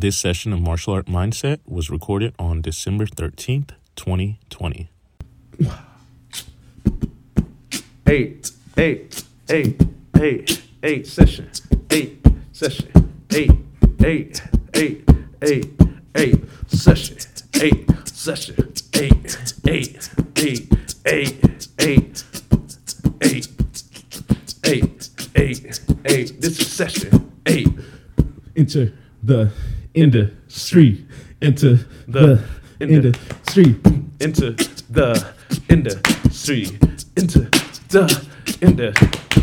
This session of Martial Art Mindset was recorded on December 13th, 2020. eight, eight, eight, eight, eight session, eight session, eight, eight, eight, eight, eight session, eight session, eight, eight, eight, eight, eight, eight, eight, eight, eight. This is session eight. Into the industry. Into The in the ind- industry. Into the industry. Into the industry.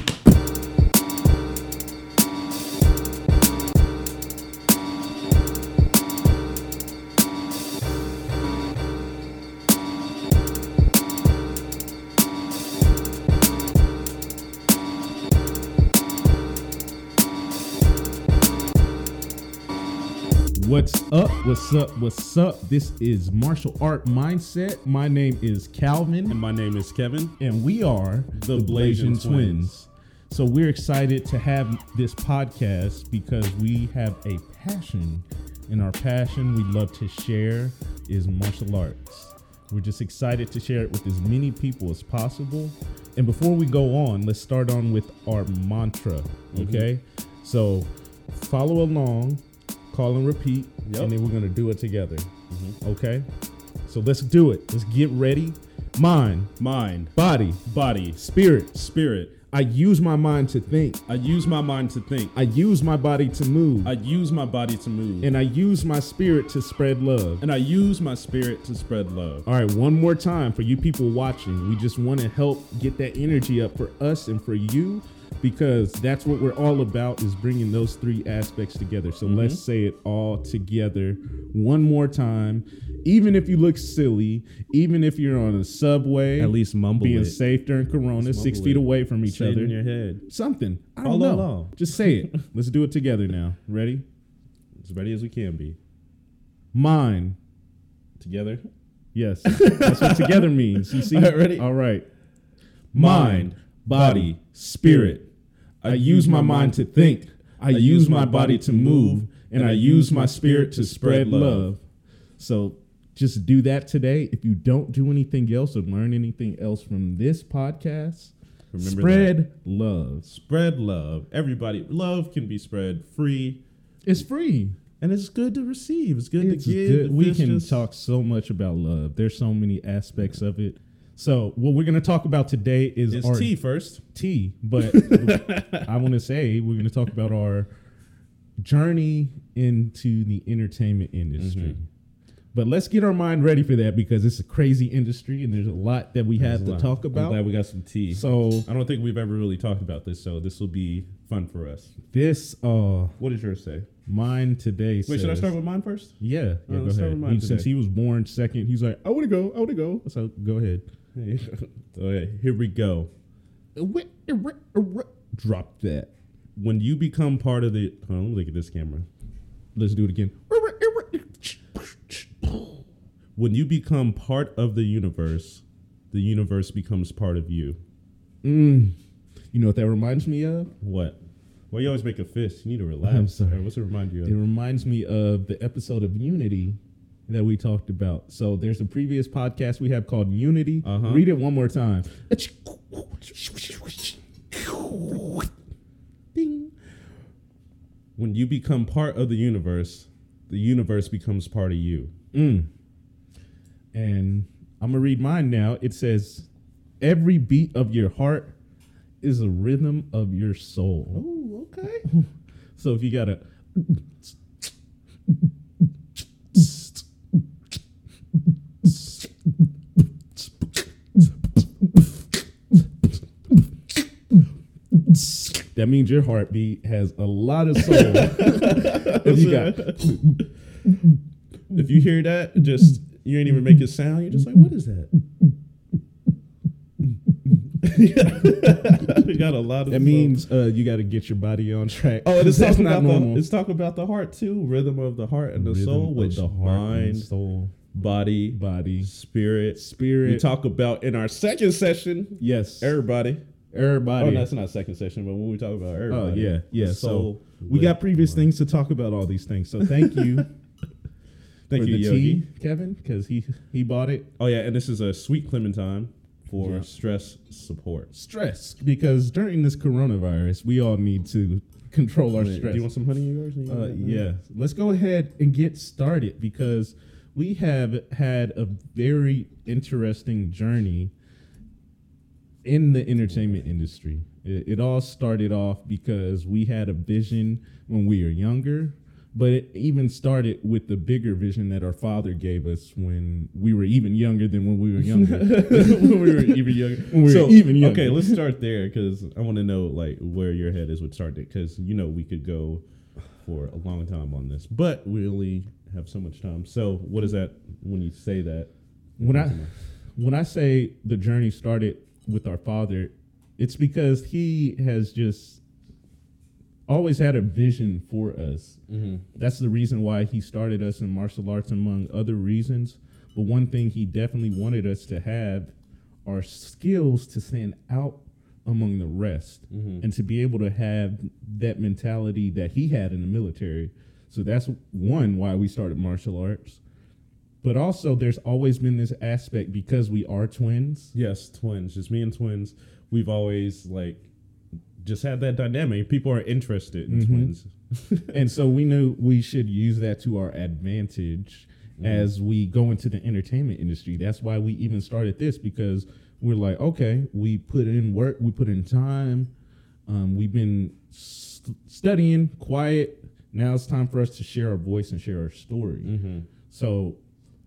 What's up? What's up? What's up? This is Martial Art Mindset. My name is Calvin, And my name is Kevin. and we are the, The Blasian Blasian Twins. Twins. So we're excited to have this podcast because we have a passion, and our passion we love to share is martial arts. We're just excited to share it with as many people as possible. And before we go on, let's start on with our mantra. Mm-hmm. Okay, so follow along, call and repeat, Yep. and then we're gonna do it together. Mm-hmm. Okay, so let's do it. Let's get ready. Mind, Mind, body, body, spirit. spirit. I use my mind to think. I use my mind to think. I use my body to move. I use my body to move. and I use my spirit to spread love. and I use my spirit to spread love. All right, one more time for you people watching. We just want to help get that energy up for us and for you because that's what we're all about is bringing those three aspects together. So mm-hmm. let's say it all together one more time. Even if you look silly, even if you're on a subway, At least mumble being it. safe during Corona, six feet it. away from each other. in your head. Something. I don't Follow know. along. Just say it. let's do it together now. Ready? As ready as we can be. Mine. Together. Yes, that's what together means. You see? All right, ready? All right. Mind, body, spirit. I use my mind to think. I use my body to move, and I use my spirit to spread love. So just do that today. If you don't do anything else or learn anything else from this podcast, Remember spread love. Spread love. Everybody, love can be spread free, It's free. and it's good to receive. It's good It's to give. good. We It's can just- talk so much about love. There's so many aspects of it. So what we're gonna talk about today is It's our tea first. tea, but I want to say we're going to talk about our journey into the entertainment industry. But let's get our mind ready for that because it's a crazy industry and there's a lot that we have There's a to talk I'm about. glad we got some tea. So I don't think we've ever really talked about this, so this will be fun for us. this uh What does yours say? mine today Wait, should I start with mine first? Yeah, yeah, Uh, go ahead. with mine He- since he was born second, he's like, I want to go, I want to go. So go ahead. okay, here we go. Drop that. When you become part of the, hold on, let me look at this camera. Let's do it again. When you become part of the universe, the universe becomes part of you. Mm. You know what that reminds me of? What? Why you always make a fist? You need to relax. I'm sorry. Or What's it remind you of? It reminds me of the episode of Unity that we talked about. So there's a previous podcast we have called Unity. Uh-huh. Read it one more time. Ding. When you become part of the universe, the universe becomes part of you. Mm. And I'm gonna read mine now. It says, "Every beat of your heart is a rhythm of your soul." Oh, okay. So if you gotta, that means your heartbeat has a lot of soul. if you got, If you hear that, just you ain't even make a sound. You're just like, what is that? we got a lot of. that means uh, you got to get your body on track. Oh, it's talking about normal. the, it's talking about the heart too, rhythm of the heart and the Rhythm soul, which the mind, soul, body, body, spirit, spirit. We talk about in our second session. yes, Everybody. Everybody. Oh, that's not second session, but when we talk about everybody. Oh yeah, yeah, so- we got previous things to talk about all these things. So thank you. Thank for you, the Yogi. tea, Kevin, because he he bought it. Oh yeah, and this is a sweet clementine for Yeah. stress support. Stress because during this coronavirus, we all need to control our stress. Do you want some honey yours? You Uh, got that? yeah, let's go ahead and get started because we have had a very interesting journey in the entertainment industry. It, it all started off because we had a vision when we were younger, but it even started with the bigger vision that our father gave us when we were even younger than when we were younger. when we were even younger. When we were so, even younger. Okay, let's start there because I want to know like where your head is with starting because you know we could go for a long time on this, but we only have so much time. So, what is that when you say that? when I when I say the journey started with our father, it's because he has just always had a vision for us. Mm-hmm. That's the reason why he started us in martial arts, among other reasons. But one thing he definitely wanted us to have are skills to stand out among the rest Mhm. and to be able to have that mentality that he had in the military. So that's one why we started martial arts. But also, there's always been this aspect because we are twins. Yes, twins. Just me and twins. We've always like just had that dynamic. People are interested in Mhm. twins. and so we knew we should use that to our advantage as we go into the entertainment industry. That's why we even started this because we're like, okay, we put in work, we put in time, um, we've been st- studying, quiet. Now it's time for us to share our voice and share our story. Mm-hmm. So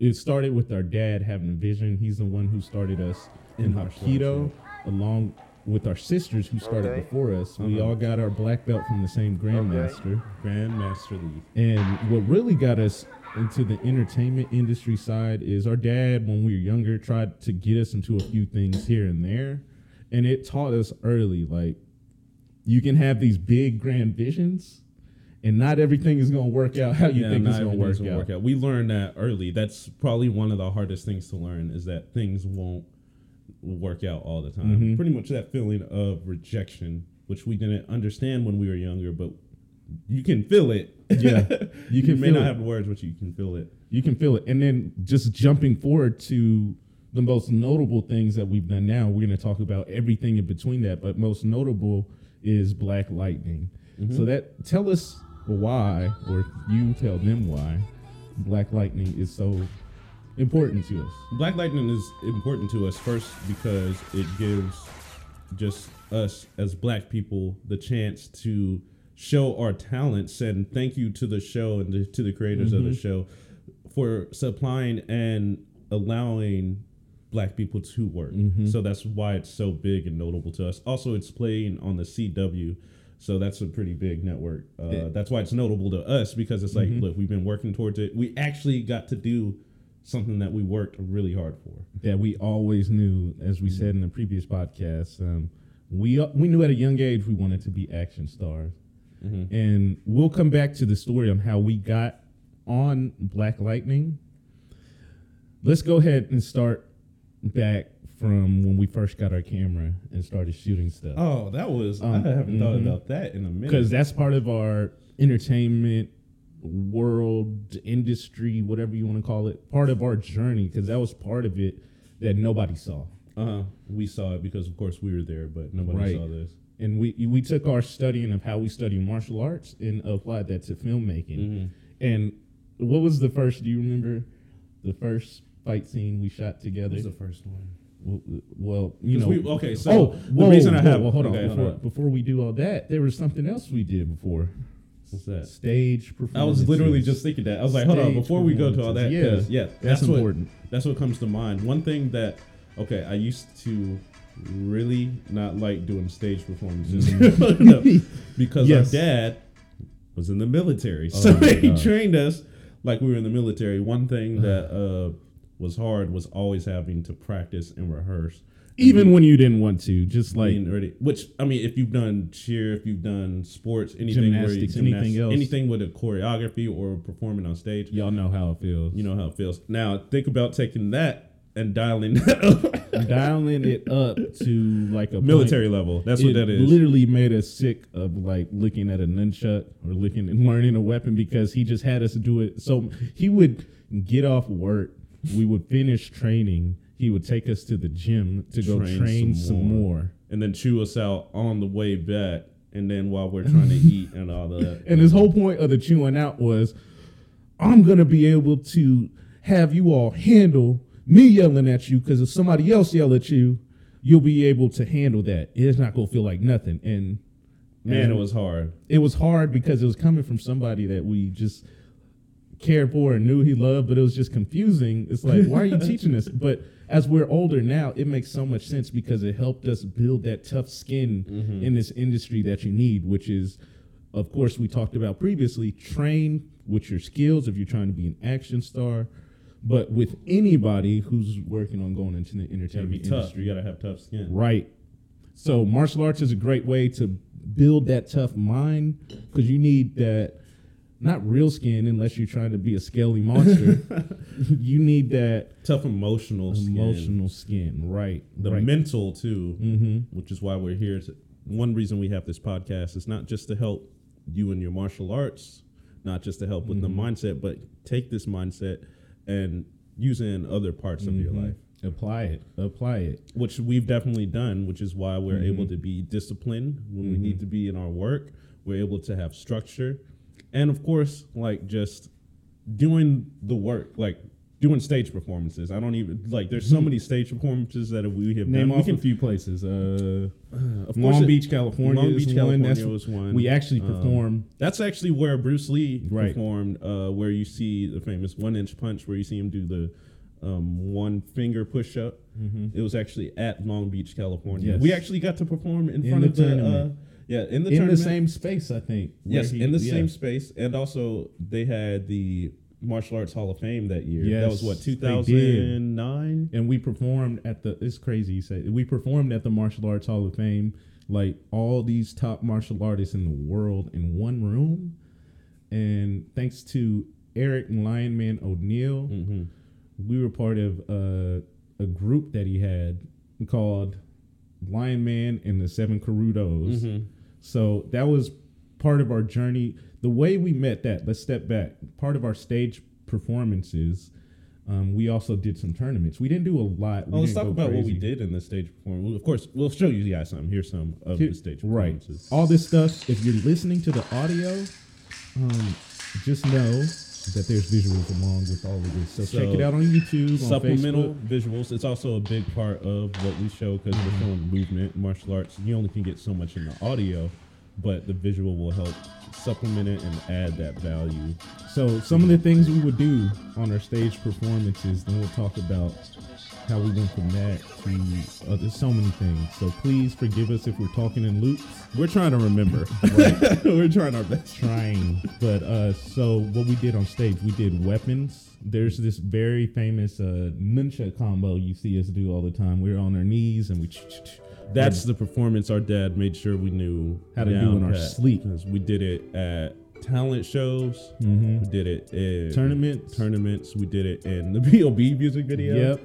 it started with our dad having a vision. He's the one who started us in Hapkido, along with our sisters who started Okay. before us. We Uh-huh. all got our black belt from the same grandmaster. Grandmaster League. And what really got us into the entertainment industry side is our dad, when we were younger, tried to get us into a few things here and there. And it taught us early like, you can have these big, grand visions, and not everything is going to work out how you think it's going to work everything's out. We learned that early. That's probably one of the hardest things to learn is that things won't work out all the time. Mhm. Pretty much that feeling of rejection, which we didn't understand when we were younger, but you can feel it. Yeah, you you, can may not it. have the words, but you can feel it. You can feel it. And then just jumping forward to the most notable things that we've done now, we're going to talk about everything in between that. But most notable is Black Lightning. Mm-hmm. So that tell us why, or you tell them why, Black Lightning is so important to us. Black Lightning is important to us first because it gives just us as black people the chance to show our talents and thank you to the show and to, to the creators of the mm-hmm. show for supplying and allowing black people to work. Mm-hmm. So that's why it's so big and notable to us. Also, it's playing on the CW. So that's a pretty big network. Uh, that's why it's notable to us because it's like, look, we've been working towards it. We actually got to do something that we worked really hard for. That we always knew, as we said in the previous podcast, um, we we knew at a young age we wanted to be action stars. And we'll come back to the story on how we got on Black Lightning. Let's go ahead and start back from when we first got our camera and started shooting stuff. Oh, that was Um, I haven't thought mhm. about that in a minute. Because that's part of our entertainment world, industry, whatever you want to call it, part of our journey. Because that was part of it that nobody saw. uh huh. we saw it because of course we were there, but nobody Right. saw this. and we we took our studying of how we study martial arts and applied that to filmmaking. Mm-hmm. And what was the first? Do you remember the first fight scene we shot together? What was the first one? Well, you know. we- okay, so oh, the whoa, reason I whoa, have- well, hold okay, on. hold Before, on. before we do all that, there was something else we did before What's that? stage performance. I was literally just thinking that. I was like, hold on, before we go to all that. 'cause, yeah, that's, what, important. That's what comes to mind. One thing that, okay, I used to really not like doing stage performances No, because Yes. our dad was in the military, Oh so he God. trained us like we were in the military. One thing that uh, was hard was always having to practice and rehearse. Even when you didn't want to, just like. Which I mean, if you've done cheer, if you've done sports, anything where you Gymnastics, anything else. anything with a choreography or performing on stage, y'all know how it feels. you know how it feels. Now think about taking that and dialing dialing it up to like a military point. level. That's it what that is. literally made us sick of like looking at a nunchuck or looking and learning a weapon because he just had us do it. So he would get off work, we would finish training, he would take us to the gym to go Train train some some, more. more. and then chew us out on the way back, and then while we're trying to eat and all that. And his whole point of the chewing out was, I'm gonna be able to have you all handle me yelling at you because if somebody else yell at you, you'll be able to handle that. It's not gonna feel like nothing. And man, and it was hard. it was hard because it was coming from somebody that we just cared for and knew he loved, but it was just confusing. It's like, why are you teaching this? But as we're older now, it makes so much sense because it helped us build that tough skin mm-hmm. in this industry that you need, which is, of course, we talked about previously, train with your skills if you're trying to be an action star. But with anybody who's working on going into the entertainment industry, You gotta have tough skin. Right. So martial arts is a great way to build that tough mind because you need that not real skin unless you're trying to be a scaly monster. you need that Tough emotional skin. emotional skin. Right. the right. mental too, mm-hmm. which is why we're here. To, one reason we have this podcast is not just to help you in your martial arts, not just to help with the mm-hmm. mindset, but take this mindset and use it in other parts of your mm-hmm. life, Apply it. Apply it. which we've definitely done. Which is why we're mm-hmm. able to be disciplined when we need to be in our work. We're able to have structure, and of course, like just doing the work, like. Doing stage performances. I don't even like. There's so many stage performances that we have Name done. We off can a few places. Uh, Of course Long it- Beach, California. Long Beach. California That's- was one. We actually Um, perform. That's actually where Bruce Lee Right. performed, uh, where you see the famous one inch punch, where you see him do the um, one finger push up. It was actually at Long Beach, California. Yes. We actually got to perform in, In front of the. Yeah, in the in the same space, I think. Yes, he- in the yeah. same space, and also they had the Martial Arts Hall of Fame that year. Yes, that was what 2009. and we performed at the it's crazy you say we performed at the martial arts hall of fame like all these top martial artists in the world in one room and thanks to eric and lionman o'neill Mm-hmm. we were part of uh, a group that he had called lion man and the seven carudos Mm-hmm. So that was part of our journey. The way we met that, let's step back. Part of our stage performances, um, we also did some tournaments. We didn't do a lot. We Well, let's didn't talk about what we did in the stage performance. Of course, we'll show you guys some. Here's some of Here- the stage Right. performances. All this stuff, if you're listening to the audio, um, just know that there's visuals along with all of this. So, So, check it out on YouTube, on supplemental Facebook. visuals. It's also a big part of what we show because we're mm-hmm. showing movement, martial arts. You only can get so much in the audio, but the visual will help supplement it and add that value. So some of the things we would do on our stage performances, then we'll talk about how we went from that to uh, there's so many things. So please forgive us if we're talking in loops. We're trying to remember. we're trying our best. Trying, but uh, so what we did on stage, we did weapons. There's this very famous uh, nunchuck combo you see us do all the time. We're on our knees and we. That's the performance our dad made sure we knew How to do in our sleep. We did it at talent shows. Mhm. We did it in Tournaments. Tournaments. We did it in the B.O.B. music video. Yep.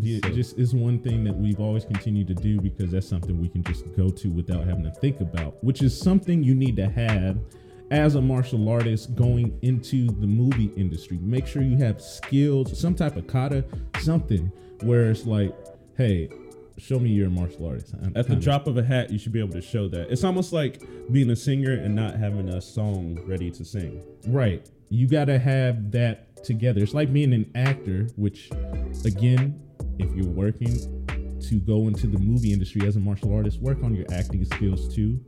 Yeah, So- It just is one thing that we've always continued to do because that's something we can just go to without having to think about, which is something you need to have as a martial artist going into the movie industry. Make sure you have skills, some type of kata, something where it's like, hey, show me you're a martial artist. I'm At the drop of a hat, you should be able to show that. It's almost like being a singer and not having a song ready to sing. Right. You got to have that together. It's like being an actor, which, again, if you're working to go into the movie industry as a martial artist, work on your acting skills too,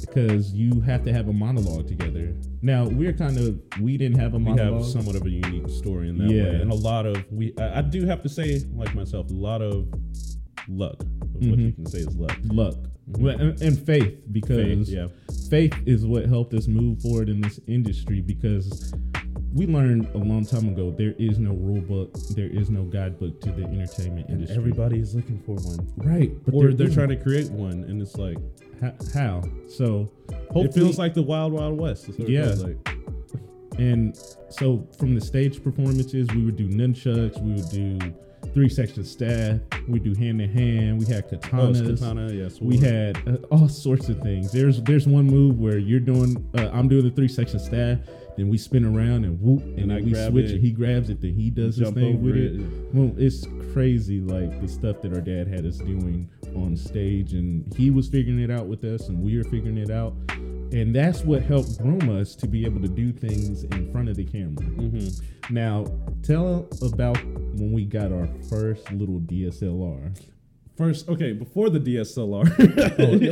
because you have to have a monologue together. Now, we're kind of, we didn't have a monologue. We have somewhat of a unique story in that Yeah. way, and a lot of we. I, I do have to say, like myself, a lot of luck. Of what you Mhm. can say is luck. luck Well, and, and faith because Mm-hmm. Faith, yeah. faith is what helped us move forward in this industry because we learned a long time ago there is no rule book there is no guidebook to the entertainment And industry everybody is looking for one, right but or they're isn't. trying to create one, and it's like how, so it feels like the wild, wild west. That's what it Yeah. like. and so from the stage performances we would do nunchucks we would do three section staff. We do hand to hand. We had Oh, katanas. it's katana, yes. We had uh, all sorts of things. There's there's one move where you're doing uh, I'm doing the three section staff, then we spin around and whoop, and, And then we switch it, it. He grabs it, then he does his thing with it. it. Well, it's crazy, like the stuff that our dad had us doing on stage, and he was figuring it out with us, and we were figuring it out. And that's what helped groom us to be able to do things in front of the camera. Mm-hmm. Now, tell about when we got our first little DSLR. First, okay, before the DSLR.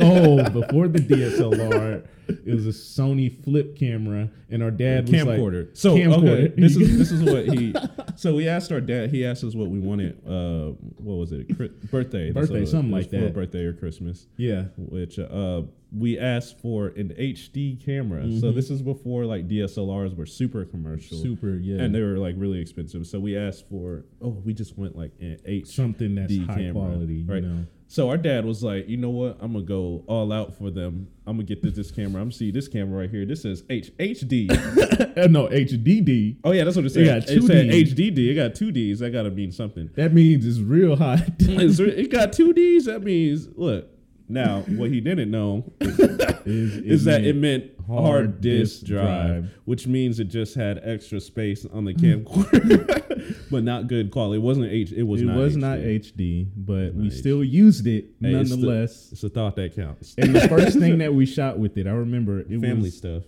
oh, oh, before the DSLR, it was a Sony flip camera, and our dad was camcorder. like, so camcorder. okay, this is this is what he. So we asked our dad. He asked us what we wanted. Uh, what was it? Cri- birthday. Birthday, So something like that. birthday or Christmas. yeah, Which uh, we asked for an HD camera. So Mhm. this is before like DSLRs were super commercial. super, yeah, And they were like really expensive. So we asked for. Oh, we just went like an H. something that's high camera, quality, right. you know. So our dad was like, you know what? I'm gonna go all out for them. I'm gonna get this, this camera. I'm see this camera right here. This says H HD. Uh, no, HDD. Oh yeah, that's what it It said. got It two said Ds. HDD. It got two D's. That gotta mean something. That means it's real hot. It got two D's. That means look. Now what he didn't know is, is that it meant hard hard disk disk drive, drive. which means it just had extra space on the camcorder, but not good quality. It wasn't H. It was it not was HD. not HD, but we Not still used it Hey, it's the- nonetheless. It's a thought that counts. and the first thing that we shot with it, I remember it Family was family stuff.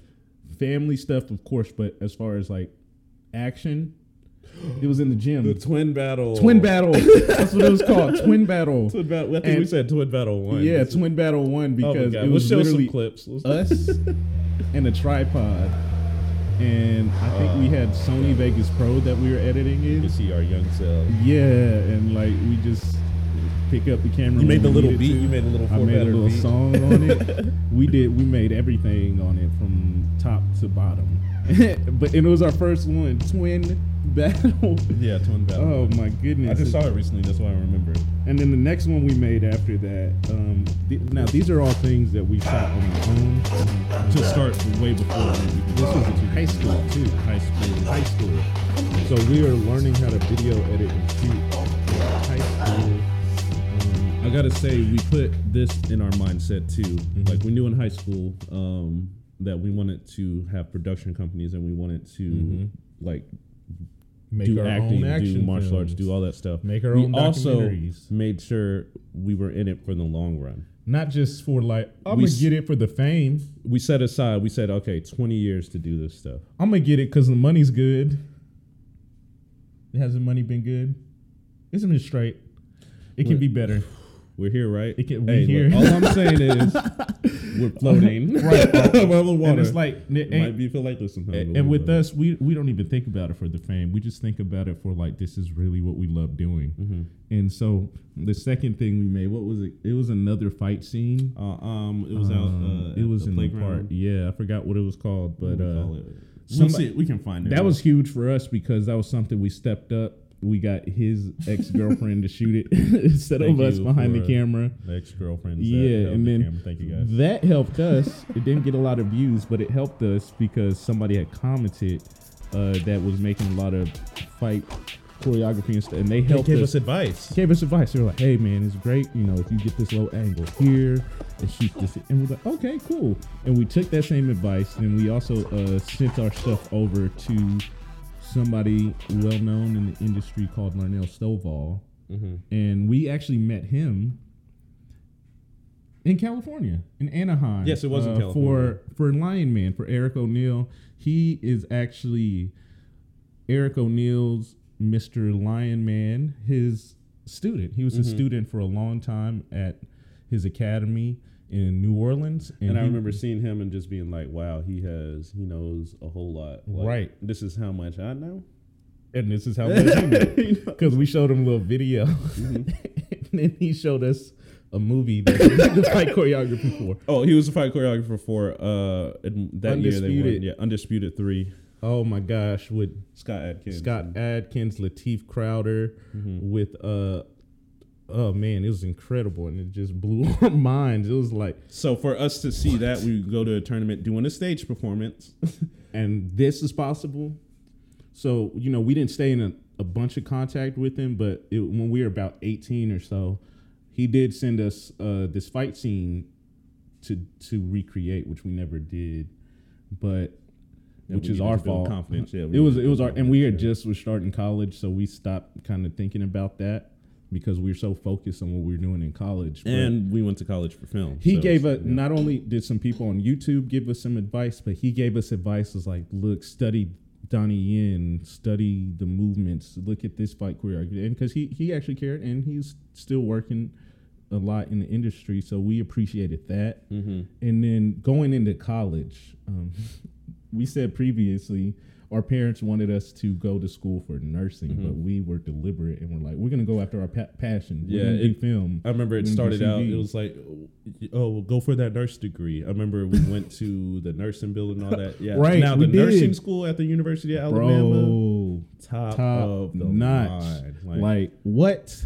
family stuff, of course, but as far as like action, it was in the gym. The twin battle. Twin battle. That's what it was called. Twin battle. Twin battle. I think And- we said twin battle one. Yeah, twin battle one oh because God. it We'll was show literally clips. Let's- us and a tripod. And I think we had uh, Sony Vegas Pro that we were editing You in. can see our young self. Yeah, and like we just pick up the camera. You made the little beat. to. You made a little I made a little beat. song on it. we did. We made everything on it from top to bottom. but and it was our first one, twin battle. Yeah, twin battle. Oh my goodness! I just saw it recently. That's why I remember it. And then the next one we made after that. Um, th- now these are all things that we shot on our own. To start way before. This was in high school too. high school. High school. So we are learning how to video edit and shoot. High school. Um, I gotta say, we put this in our mindset too. Mm-hmm. Like we knew in high school um, that we wanted to have production companies and we wanted to Mm-hmm. like make do our acting, own action do martial arts, do all that stuff. Make our we own also made sure we were in it for the long run. Not just for like I'm We gonna get it for the fame. We set aside. We said, okay, twenty years to do this stuff. I'm gonna get it because the money's good. Has the money been good? Isn't it straight? It can What- be better. We're here, right? It can- we hey, here. look, all I'm saying is we're floating Right. above the water. And it's like, it and, might be feel like this sometimes. and, we're with us, we we don't even think about it for the fame. We just think about it for like this is really what we love doing. Mhm. And so the second thing we made, what was it? It was another fight scene. Uh, um, it was out. Um, Uh, it was the in playground. the park. Yeah, I forgot what it was called, but uh, it? We'll somebody- see. We can find it. That was huge for us because that was something we stepped up. We got his ex girlfriend to shoot it instead of us behind the camera. ex girlfriend. Yeah, and then thank you guys. that helped us. It didn't get a lot of views, but it helped us because somebody had commented uh, that was making a lot of fight choreography and stuff, and they They helped gave us. us advice. Gave us advice. They were like, "Hey, man, it's great. You know, if you get this low angle here and shoot this," and we're like, "Okay, cool." And we took that same advice, and we also uh, sent our stuff over to somebody well known in the industry called Larnell Stovall, Mm-hmm. and we actually met him in California, in Anaheim. Yes, it was in uh, California. for for Lion Man for Eric O'Neill. He is actually Eric O'Neill's Mr. Lion Man, his student. He was a Mhm. student for a long time at his academy in New Orleans, And, I he- remember seeing him and just being like, "Wow, he has, he knows a whole lot." Like, Right. This is how much I know. and this is how much. You know? because we showed him a little video, Mm-hmm. and then he showed us a movie that he did the fight choreography for. Oh, he was a fight choreographer for uh that year they won. Yeah, Undisputed Three. Oh my gosh, with Scott Adkins. Scott Adkins, Lateef Crowder, Mhm. with uh, oh man, it was incredible, and it just blew our minds. It was like, So for us to see that, we go to a tournament doing a stage performance. and this is possible. So you know, we didn't stay in a, a bunch of contact with him, but it, when we were about 18 or so, he did send us uh, this fight scene to to recreate, which we never did, but Yeah, which is our fault. confidence, yeah, it was it was our and we had just was starting college, so we stopped kind of thinking about that because we were so focused on what we were doing in college. And we went to college for film. he so gave us yeah. not only did some people on YouTube give us some advice, but he gave us advice was like, look, study Donnie Yen, study the movements, look at this fight choreography, and because he he actually cared, and he's still working a lot in the industry, so we appreciated that. Mhm. And then going into college, um, we said previously our parents wanted us to go to school for nursing, but mm-hmm. we were deliberate and we're like, we're gonna go after our pa- passion. We're Yeah, it- film. I remember it We're gonna do started out. It was like, oh, well, go for that nurse degree. I remember we went to the nursing building and all that. Yeah, Right, Now the did. nursing school at the University of Alabama, Bro, top, top of the notch. line. Like, Like, what?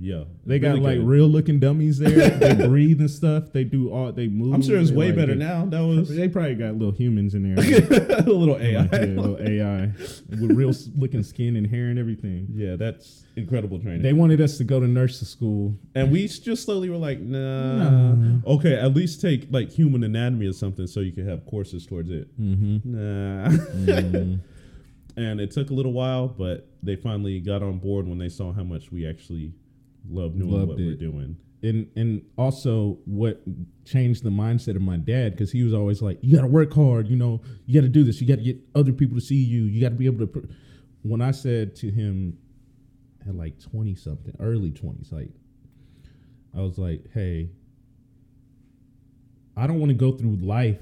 Yeah, They got really like good. real looking dummies there. they breathe and stuff. They do all. They move. I'm sure it's way like, better they- now. That was They probably got little humans in there. a little AI. Like, yeah, little AI with real looking skin and hair and everything. Yeah, that's incredible training. They wanted us to go to nursing school. and we just slowly were like, nah. Nah. Okay, at least take like human anatomy or something so you could have courses towards it. Mm-hmm. Nah. and it took a little while, but they finally got on board when they saw how much we actually loved doing Loved what we're doing. and and also what changed the mindset of my dad because he was always like, "You got to work hard. You know, you got to do this. You got to get other people to see you. You got to be able to." Pr-. When I said to him at like twenty something, early twenties, like I was like, "Hey, I don't want to go through life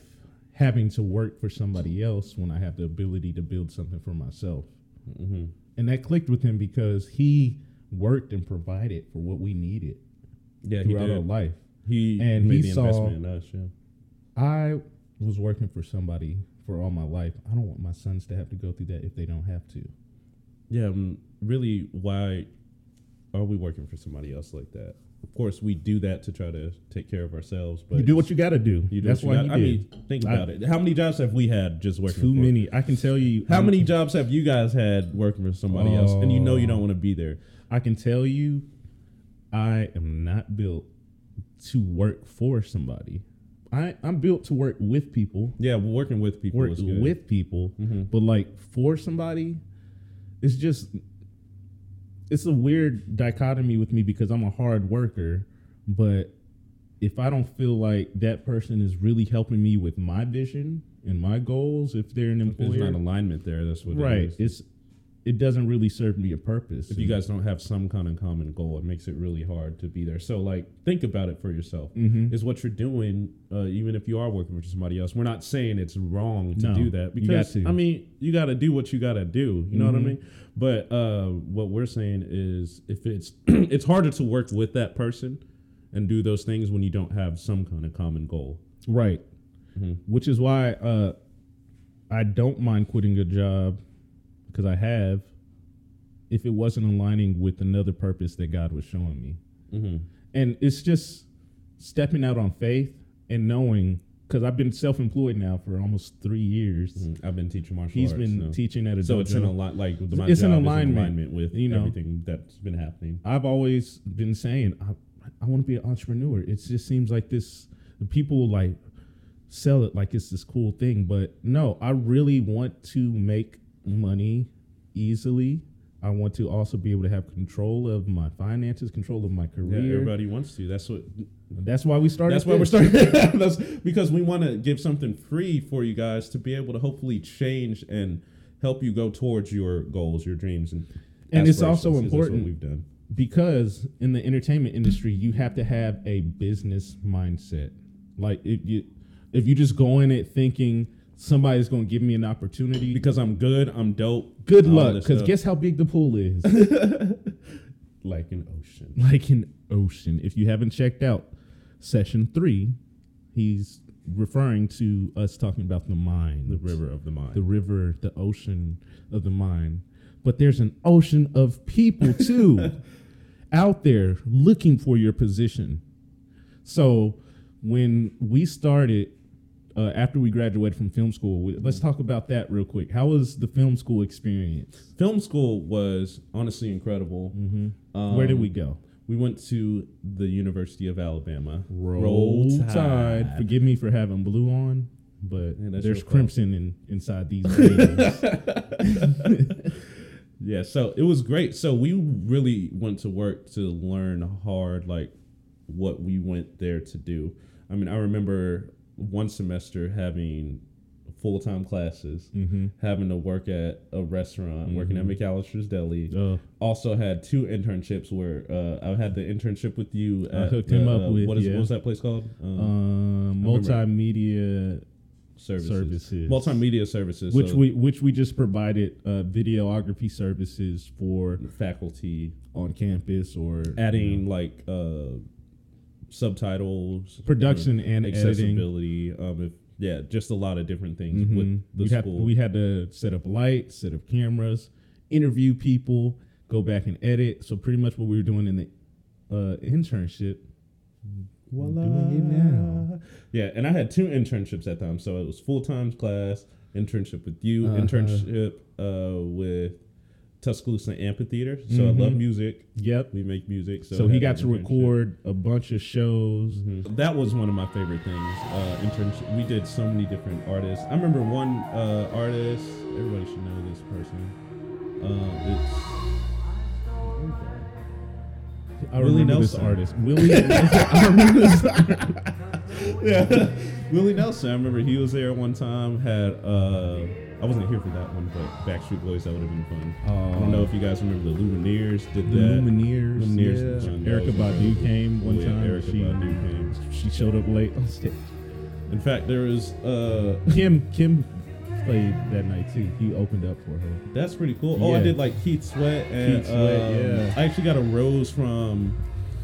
having to work for somebody else when I have the ability to build something for myself." hmm And that clicked with him because he worked and provided for what we needed Yeah, throughout our life. He And made he the saw- investment in us. Yeah. I was working for somebody for all my life. I don't want my sons to have to go through that if they don't have to. Yeah, um, really, why are we working for somebody else like that? Of course, we do that to try to take care of ourselves, but you do what you got to do. you do That's what why you. I mean, think I- about it. How many jobs have we had just working? Too many. I can tell you How many jobs have you guys had working for somebody else, and you know you don't want to be there? I can tell you, I am not built to work for somebody. I I'm built to work with people. Yeah, working with people Work is good. with people, Mhm. but like for somebody, it's just it's a weird dichotomy with me because I'm a hard worker, but if I don't feel like that person is really helping me with my vision and my goals, if they're an If there's not alignment there. That's what right? It is. It's it doesn't really serve me a purpose. If you guys don't have some kind of common goal, it makes it really hard to be there. So, like, think about it for yourself. Mhm. Is what you're doing, uh, even if you are working for somebody else. We're not saying it's wrong to No, do that you got because to. I mean, you got to do what you got to do. You know what I Mhm. mean? But uh, what we're saying is, if it's it's harder to work with that person and do those things when you don't have some kind of common goal. right, Mhm. which is why uh, I don't mind quitting a job because I have, if it wasn't aligning with another purpose that God was showing me. Mm-hmm. and it's just stepping out on faith and knowing because I've been self-employed now for almost three years. I've been teaching martial He's arts. He's been so. teaching at a So dojo. it's in a lot like It's in alignment, alignment with you know. everything that's been happening. I've always been saying I, I want to be an entrepreneur. It just seems like this. People like sell it like it's this cool thing, but no, I really want to make money easily. I want to also be able to have control of my finances, control of my Yeah, career. everybody wants to. That's what. That's why we started. That's why we're starting. that's because we want to give something free for you guys to be able to hopefully change and help you go towards your goals, your dreams, and And it's also aspirations, 'cause that's what important we've done. because in the entertainment industry you have to have a business mindset like if you if you just go in it thinking somebody's going to give me an opportunity. Because I'm good, I'm dope. good luck. because guess how big the pool is? Like an ocean. like an ocean. If you haven't checked out session three he's referring to us talking about the mind The river of the mind. the river the ocean of the mind but there's an ocean of people too out there looking for your position. So when we started uh, after we graduated from film school. Let's talk about that real quick. How was the film school experience? Film school was honestly incredible. Um, Where did we go? We went to the University of Alabama. Roll Tide. Forgive me for having blue on, but there's crimson in, inside these. Yeah, so it was great. So we really went to work to learn hard, like what we went there to do. I mean, I remember one semester having full time classes, Mm-hmm. having to work at a restaurant, working at McAllister's Deli. Uh, Also had two internships where uh, I had the internship with you. I hooked him the, up uh, with, what is yeah. what was that place called? Um, um, multimedia services. services. Multimedia services, which so we which we just provided uh, videography services for faculty on campus or adding like uh subtitles production and editing. accessibility um if yeah just a lot of different things Mhm. with the we had school we had to set up lights, set up cameras, interview people, go back and edit. So pretty much what we were doing in the uh, internship. Doing it now. yeah and i had two internships at the time so it was full-time class internship with you Uh-huh. internship uh with tuscaloosa amphitheater so i love Mhm. music Yep. we make music so, So, he got to record a bunch of shows. Mhm. That was one of my favorite things. Uh, internship. We did so many different artists. I remember one uh, artist. Everybody should know this person. Uh, it's I Willie remember this Nelson. artist. Willie. I remember this. yeah, Willie Nelson. I remember he was there one time. Had uh, I wasn't here for that one, but Backstreet Boys. That would have been fun. I don't know if you guys remember the Lumineers did The that. Lumineers. Lumineers yeah. Erykah Badu came one Oh, yeah, time. Erykah she, Badu came. she showed up late on stage. In fact, there was uh, Kim Kim played that night too. He opened up for her. That's pretty cool. Oh, I did like Keith Sweat and Keith Sweat, um, yeah. I actually got a rose from.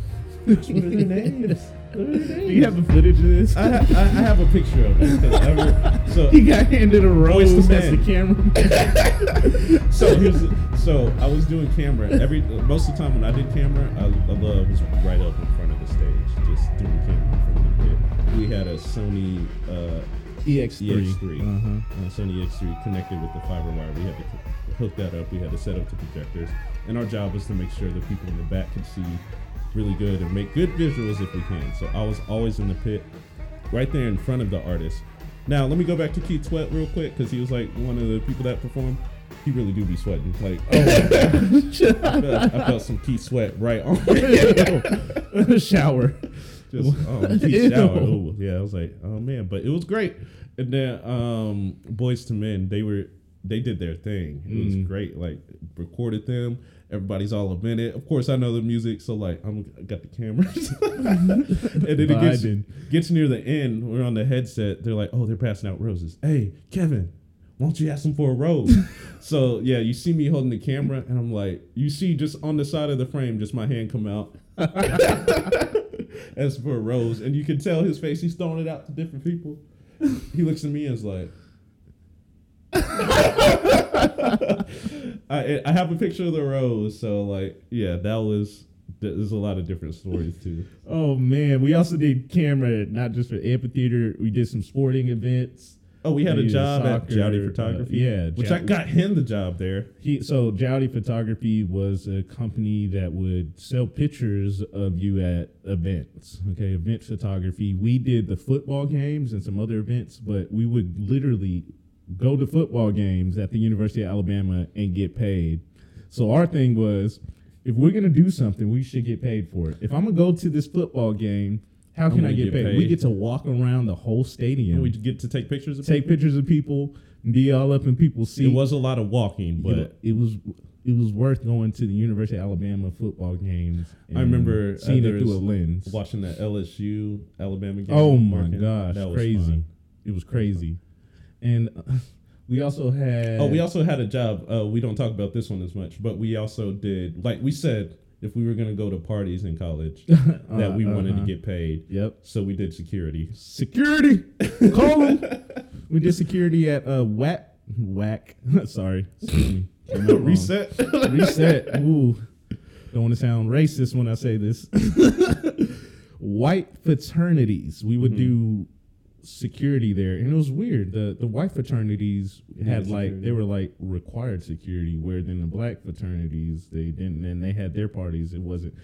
Gosh, what are their names? What are their Do you have the footage of this? I, ha- I I have a picture of it. so he got handed a rose as the camera. so here's so I was doing camera every most of the time when I did camera I, I love was right up in front of the stage just doing camera in front of the pit. We had a Sony uh, EX3. EX3, Uh-huh. uh, Sony EX3 connected with the fiber wire. We had to hook that up. We had to set up the projectors, and our job was to make sure the people in the back could see really good and make good visuals if we can. So I was always in the pit, right there in front of the artist. Now let me go back to Keith Sweat real quick because he was like one of the people that performed. He really do be sweating. Like, oh, I, felt, I felt some Keith Sweat right on. The shower. Just oh, Keith shower. Ooh, yeah, I was like, oh man, but it was great. And then um, Boyz II Men, they were they did their thing. It was Mm. great. Like recorded them. Everybody's all up in it. Of course, I know the music, so like I'm I got the cameras. and then it gets, gets near the end. We're on the headset. They're like, oh, they're passing out roses. Hey, Kevin, why don't you ask them for a rose? so yeah, you see me holding the camera, and I'm like, you see just on the side of the frame, just my hand come out. as for a rose, and you can tell his face. He's throwing it out to different people. He looks at me and is like, I I have a picture of the rose, so like yeah, that was there's a lot of different stories too. Oh man, we also did camera not just for amphitheater. We did some sporting events. Oh, we had a We did job at soccer, Jowdy uh, Photography. yeah, which I got him the job there. He so Jowdy Photography was a company that would sell pictures of you at events. Okay, event photography. We did the football games and some other events, but we would literally go to football games at the University of Alabama and get paid. So our thing was, if we're gonna do something, we should get paid for it. If I'm gonna go to this football game, how can I get, get paid? We get to walk around the whole stadium. And we get to take pictures of take people. pictures of people, be all up in people's seats. It was a lot of walking, but it was it was worth going to the University of Alabama football games. I remember, seeing it through a lens. watching that LSU Alabama game. Oh my gosh, That was crazy! fun. It was crazy, and uh, we also had. Oh, we also had a job. Uh, we don't talk about this one as much, but we also did like we said if we were gonna go to parties in college that we Uh, wanted to uh-huh. get paid. Yep. So we did security. Security. Call them. we did security at uh whack whack. Sorry, excuse me. Came. Reset. Reset. Ooh. Don't want to sound racist when I say this. White fraternities. We would do security there, and it was weird. the The white fraternities had like they were like required security, where then the black fraternities they didn't, and they had their parties. It wasn't.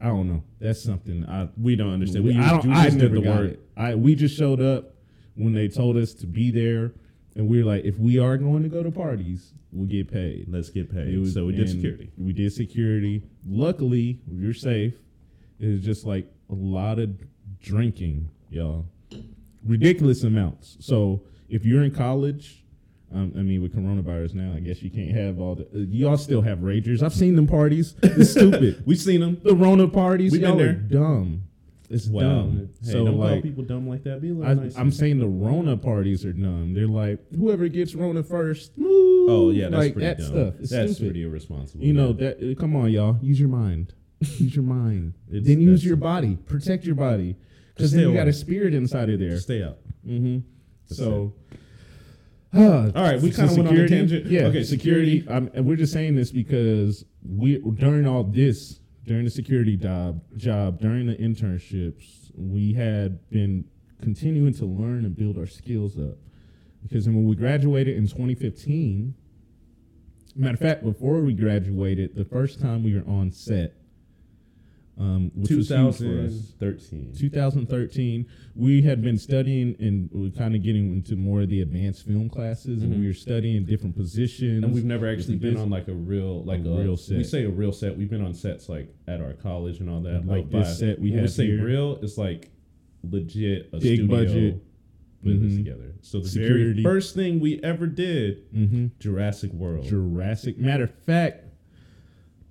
I don't know. That's something I We don't understand. we, We, I just, don't. I never the got work. it. I we just showed up when they told us to be there, and we were like, if we are going to go to parties, we'll get paid. Let's get paid. Was- so we did security. We did security. Luckily, you're safe. It was just like a lot of drinking, y'all. Ridiculous amounts. So if you're in college, um, I mean, with coronavirus now, I guess you can't have all the. Uh, y'all still have ragers. I've seen them parties. It's stupid. We've seen them. the Rona parties, We've been y'all are there. dumb. It's Wow. dumb. Hey, so don't call like, people dumb like that. Be a little I, nice. I'm saying the Rona parties are dumb. They're like whoever gets Rona first. oh yeah, that's like pretty that dumb. stuff. It's that's stupid. pretty irresponsible. You know that. Come on, y'all. Use your mind. Use your mind. It's- then use your body. Protect your body. Because then you got away. a spirit inside of there. stay out. Mm-hmm. That's So. All All right, we kinda went on a tangent. Yeah. Okay, security. Um, and we're just saying this because we during all this, during the security job, job during the internships, we had been continuing to learn and build our skills up. Because then when we graduated in 2015, matter of fact, before we graduated, the first time we were on set, um, which was huge for us. 2013. 2013, we had been studying and we were kind of getting into more of the advanced film classes, and Mhm. we were studying different positions. And we've never actually been on like a real like A a, real set. We say a real set. We've been on sets like at our college and all that. Like this set we have we say here. real, it's like legit a Big studio budget. putting this Mhm. together. So the Security. very first thing we ever did, Mm-hmm. Jurassic World. Jurassic. Matter of fact,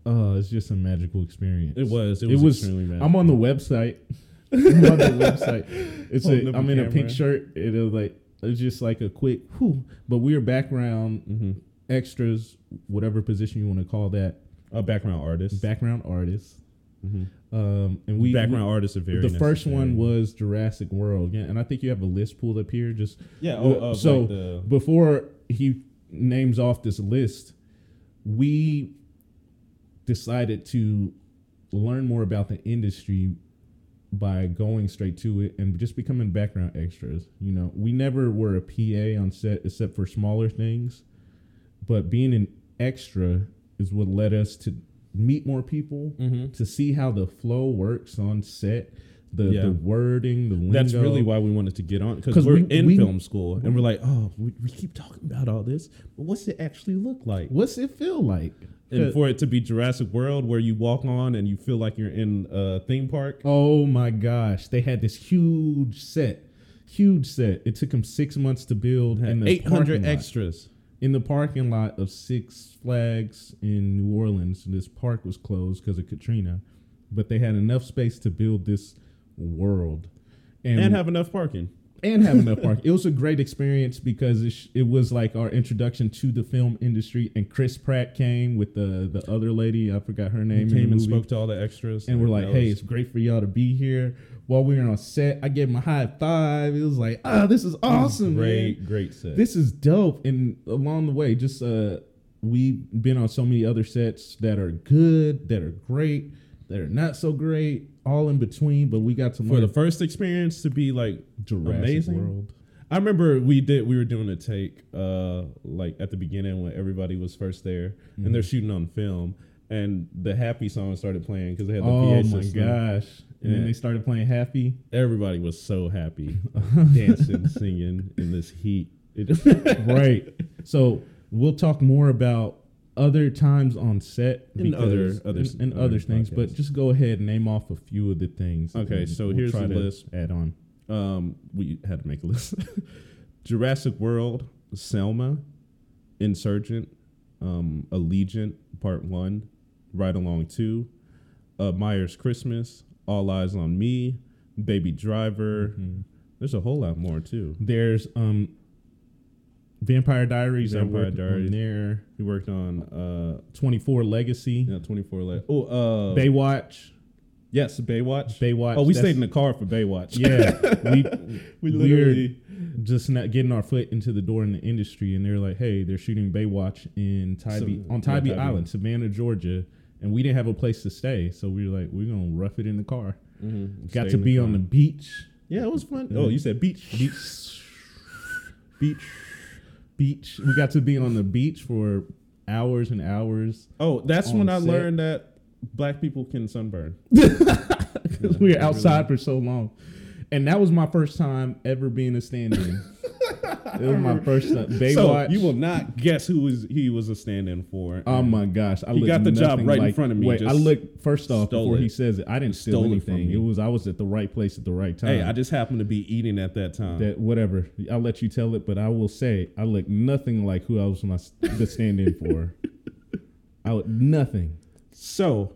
uh, it's just a magical experience. it was. It It was. was- extremely magical. I'm on the website. I'm on the website. It's a, I'm the in a pink shirt. It'll like it's just like a quick whew. But we are background hmm extras, whatever position you want to call that. A background artist. Background artists. hmm Um, and we background artists are very. The first one was Jurassic World, yeah, and I think you have a list pulled up here. Just Yeah. Oh, of, so like the, before he names off this list, we decided to learn more about the industry by going straight to it and just becoming background extras. You know, we never were a PA on set except for smaller things, but being an extra is what led us to meet more people, Mhm. to see how the flow works on set, the Yeah. the wording, the lingo. That's really why we wanted to get on because we're we- in we- film school and we're like, oh, we, we keep talking about all this, but what's it actually look like? What's it feel like? And for it to be Jurassic World, where you walk on and you feel like you're in a theme park, Oh my gosh, they had this huge set, huge set. It took them six months to build the eight hundred extras. in the parking lot of Six Flags in New Orleans. This park was closed because of Katrina, but they had enough space to build this world and and have enough parking. And have enough park. It was a great experience because it, sh- it was like our introduction to the film industry. And Chris Pratt came with the the other lady. I forgot her name. the came and spoke to all the extras, and we're like, "Hey, it's great for y'all to be here." While we were on set, I gave him a high five. It was like, "Ah, this is awesome, great, man. great set. This is dope." And along the way, just uh, we've been on so many other sets that are good, that are great, that are not so great, all in between. But we got to for learn the first experience to be like Jurassic amazing. World. I remember we did we were doing a take uh like at the beginning when everybody was first there and they're shooting on film and the happy song started playing because they had the Oh PA my system. gosh! And then they started playing Happy. Everybody was so happy, dancing, singing in this heat. Right. So we'll talk more about other times on set In other- other- and, and other other things, but just go ahead and name off a few of the things. Okay, and so here's try the list. Add on. um, we had to make a list: Jurassic World, Selma, Insurgent, um, Allegiant Part One, Ride Along Two, uh, Myers Christmas, All Eyez on Me, Baby Driver. Mm-hmm. There's a whole lot more too. There's um, Vampire Diaries. I Vampire worked Diaries. on there. We worked on uh, 24 Legacy. yeah, 24 le- Oh, uh, Baywatch. yes, Baywatch. Baywatch. oh, we stayed in the car for Baywatch. Yeah, we we we're literally. just not getting our foot into the door in the industry, and they're like, "Hey, they're shooting Baywatch in Tybee So- on yeah, Tybee Tybee. Island, Savannah, Georgia." And we didn't have a place to stay, so we were like, "We're gonna rough it in the car." Mhm, Got to be car. on the beach. Yeah, it was fun. Oh, you said beach. beach, beach, beach. We got to be on the beach for hours and hours. Oh, that's when I set. learned that black people can sunburn. because we were outside for so long. And that was my first time ever being a stand-in. It was my first time. So Baywatch. you will not guess who was he was a stand-in for. Oh my gosh! I He got the job right in front of me, Wait, I looked first off before it. he says it. I didn't steal Stole it anything. It was I was at the right place at the right time. Hey, I just happened to be eating at that time. that whatever. I'll let you tell it, but I will say I look nothing like who I was my the stand-in for. I look nothing. So,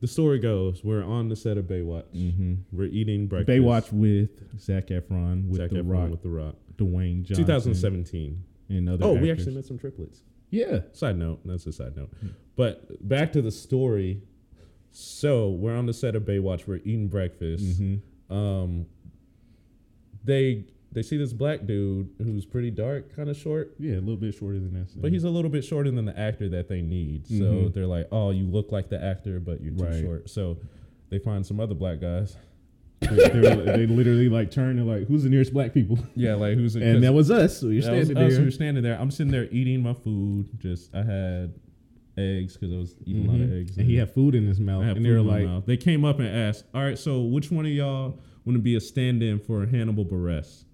the story goes: we're on the set of Baywatch. Mm-hmm. We're eating breakfast. Baywatch with Zac Efron with Zac the Efron Rock, with the Rock. Dwayne Johnson, 2017. and other. Oh, we actually met some triplets. Yeah. Side note. That's a side note. But back to the story. So we're on the set of Baywatch. We're eating breakfast. Mm-hmm. Um, they they see this black dude who's pretty dark, kind of short, Yeah, a little bit shorter than that. but he's a little bit shorter than the actor that they need. So Mhm. they're like, "Oh, you look like the actor, but you're too Right. short." So they find some other black guys. They, they, they literally like turn and like, who's the nearest black people? Yeah, like who's And that was us. So you're That was standing us. there. We were standing there. I'm sitting there eating my food. Just I had eggs because I was eating a lot of Mhm. eggs. And he had food in his mouth. I had and food they were in my like, mouth. They came up and asked, "All right, so which one of y'all want to be a stand-in for Hannibal Buress?"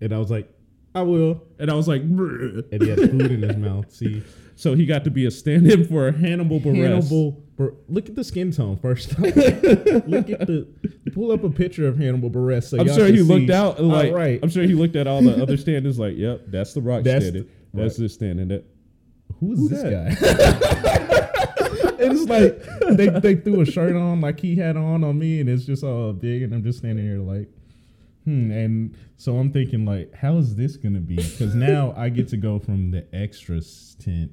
and I was like, I will. And I was like, "Brr." And he had food in his mouth. See, so he got to be a stand-in for Hannibal Buress. Hannibal. Bur- look at the skin tone first. look at the. Pull up a picture of Hannibal Buress. So I'm sure he looked out like All right. I'm sure he looked at all the other stand-ins like, "Yep, that's the Rock That's standing. the- that's the standing." That Who is Who this that? guy? and it's like they, they threw a shirt on like he had on on me, and it's just all big, and I'm just standing here like, hmm. And so I'm thinking like, how is this gonna be? Because now I get to go from the extras tent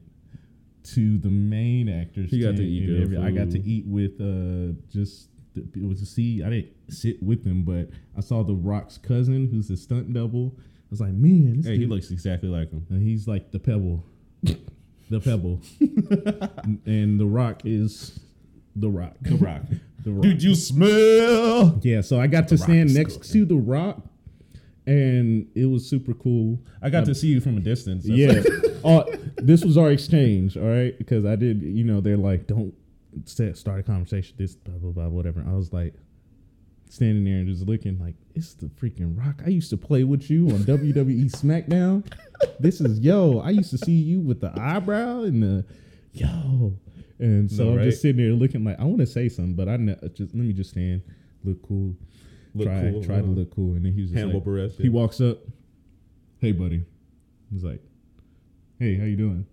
to the main actors. You got to eat every- I got to eat with uh just. the- It was to see. I didn't sit with him, but I saw the Rock's cousin, who's the stunt double. I was like, man, this hey, he looks exactly like him. and he's like the pebble, the pebble, and the rock is the rock. The Rock. The rock. Did you smell? Yeah, so I got to stand next to the rock, and it was super cool. I got to see you from a distance. That's yeah, like- uh, this was our exchange, all right, because I did. You know, they're like, don't set, start a conversation. This blah blah blah whatever. I was like. Standing there and just looking like it's the freaking rock. I used to play with you on WWE SmackDown. This is yo. I used to see you with the eyebrow and the yo. And so No, I'm right? just sitting there looking like I want to say something, but I ne- just let me just stand, look cool, Look try cool, try to uh-huh. look cool. And then he was just Hannibal like, Buress. he walks up, hey buddy. He's like, hey, how you doing?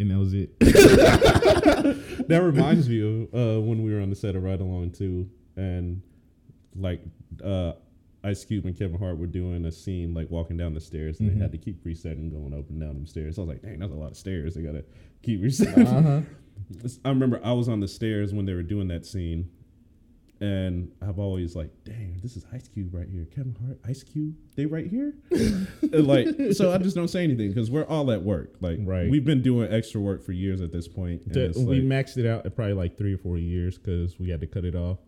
And that was it. that reminds me of uh, when we were on the set of Ride Along too, and like uh, Ice Cube and Kevin Hart were doing a scene like walking down the stairs, and Mhm. they had to keep resetting, going up and down them stairs. I was like, dang, that's a lot of stairs. They gotta keep resetting. uh-huh. I remember I was on the stairs when they were doing that scene, and I've always like, dang, this is Ice Cube right here. Kevin Hart, Ice Cube, they right here. Like, so I just don't say anything because we're all at work. Like, Right. we've been doing extra work for years at this point. and it's we like- maxed it out at probably like three or four years because we had to cut it off.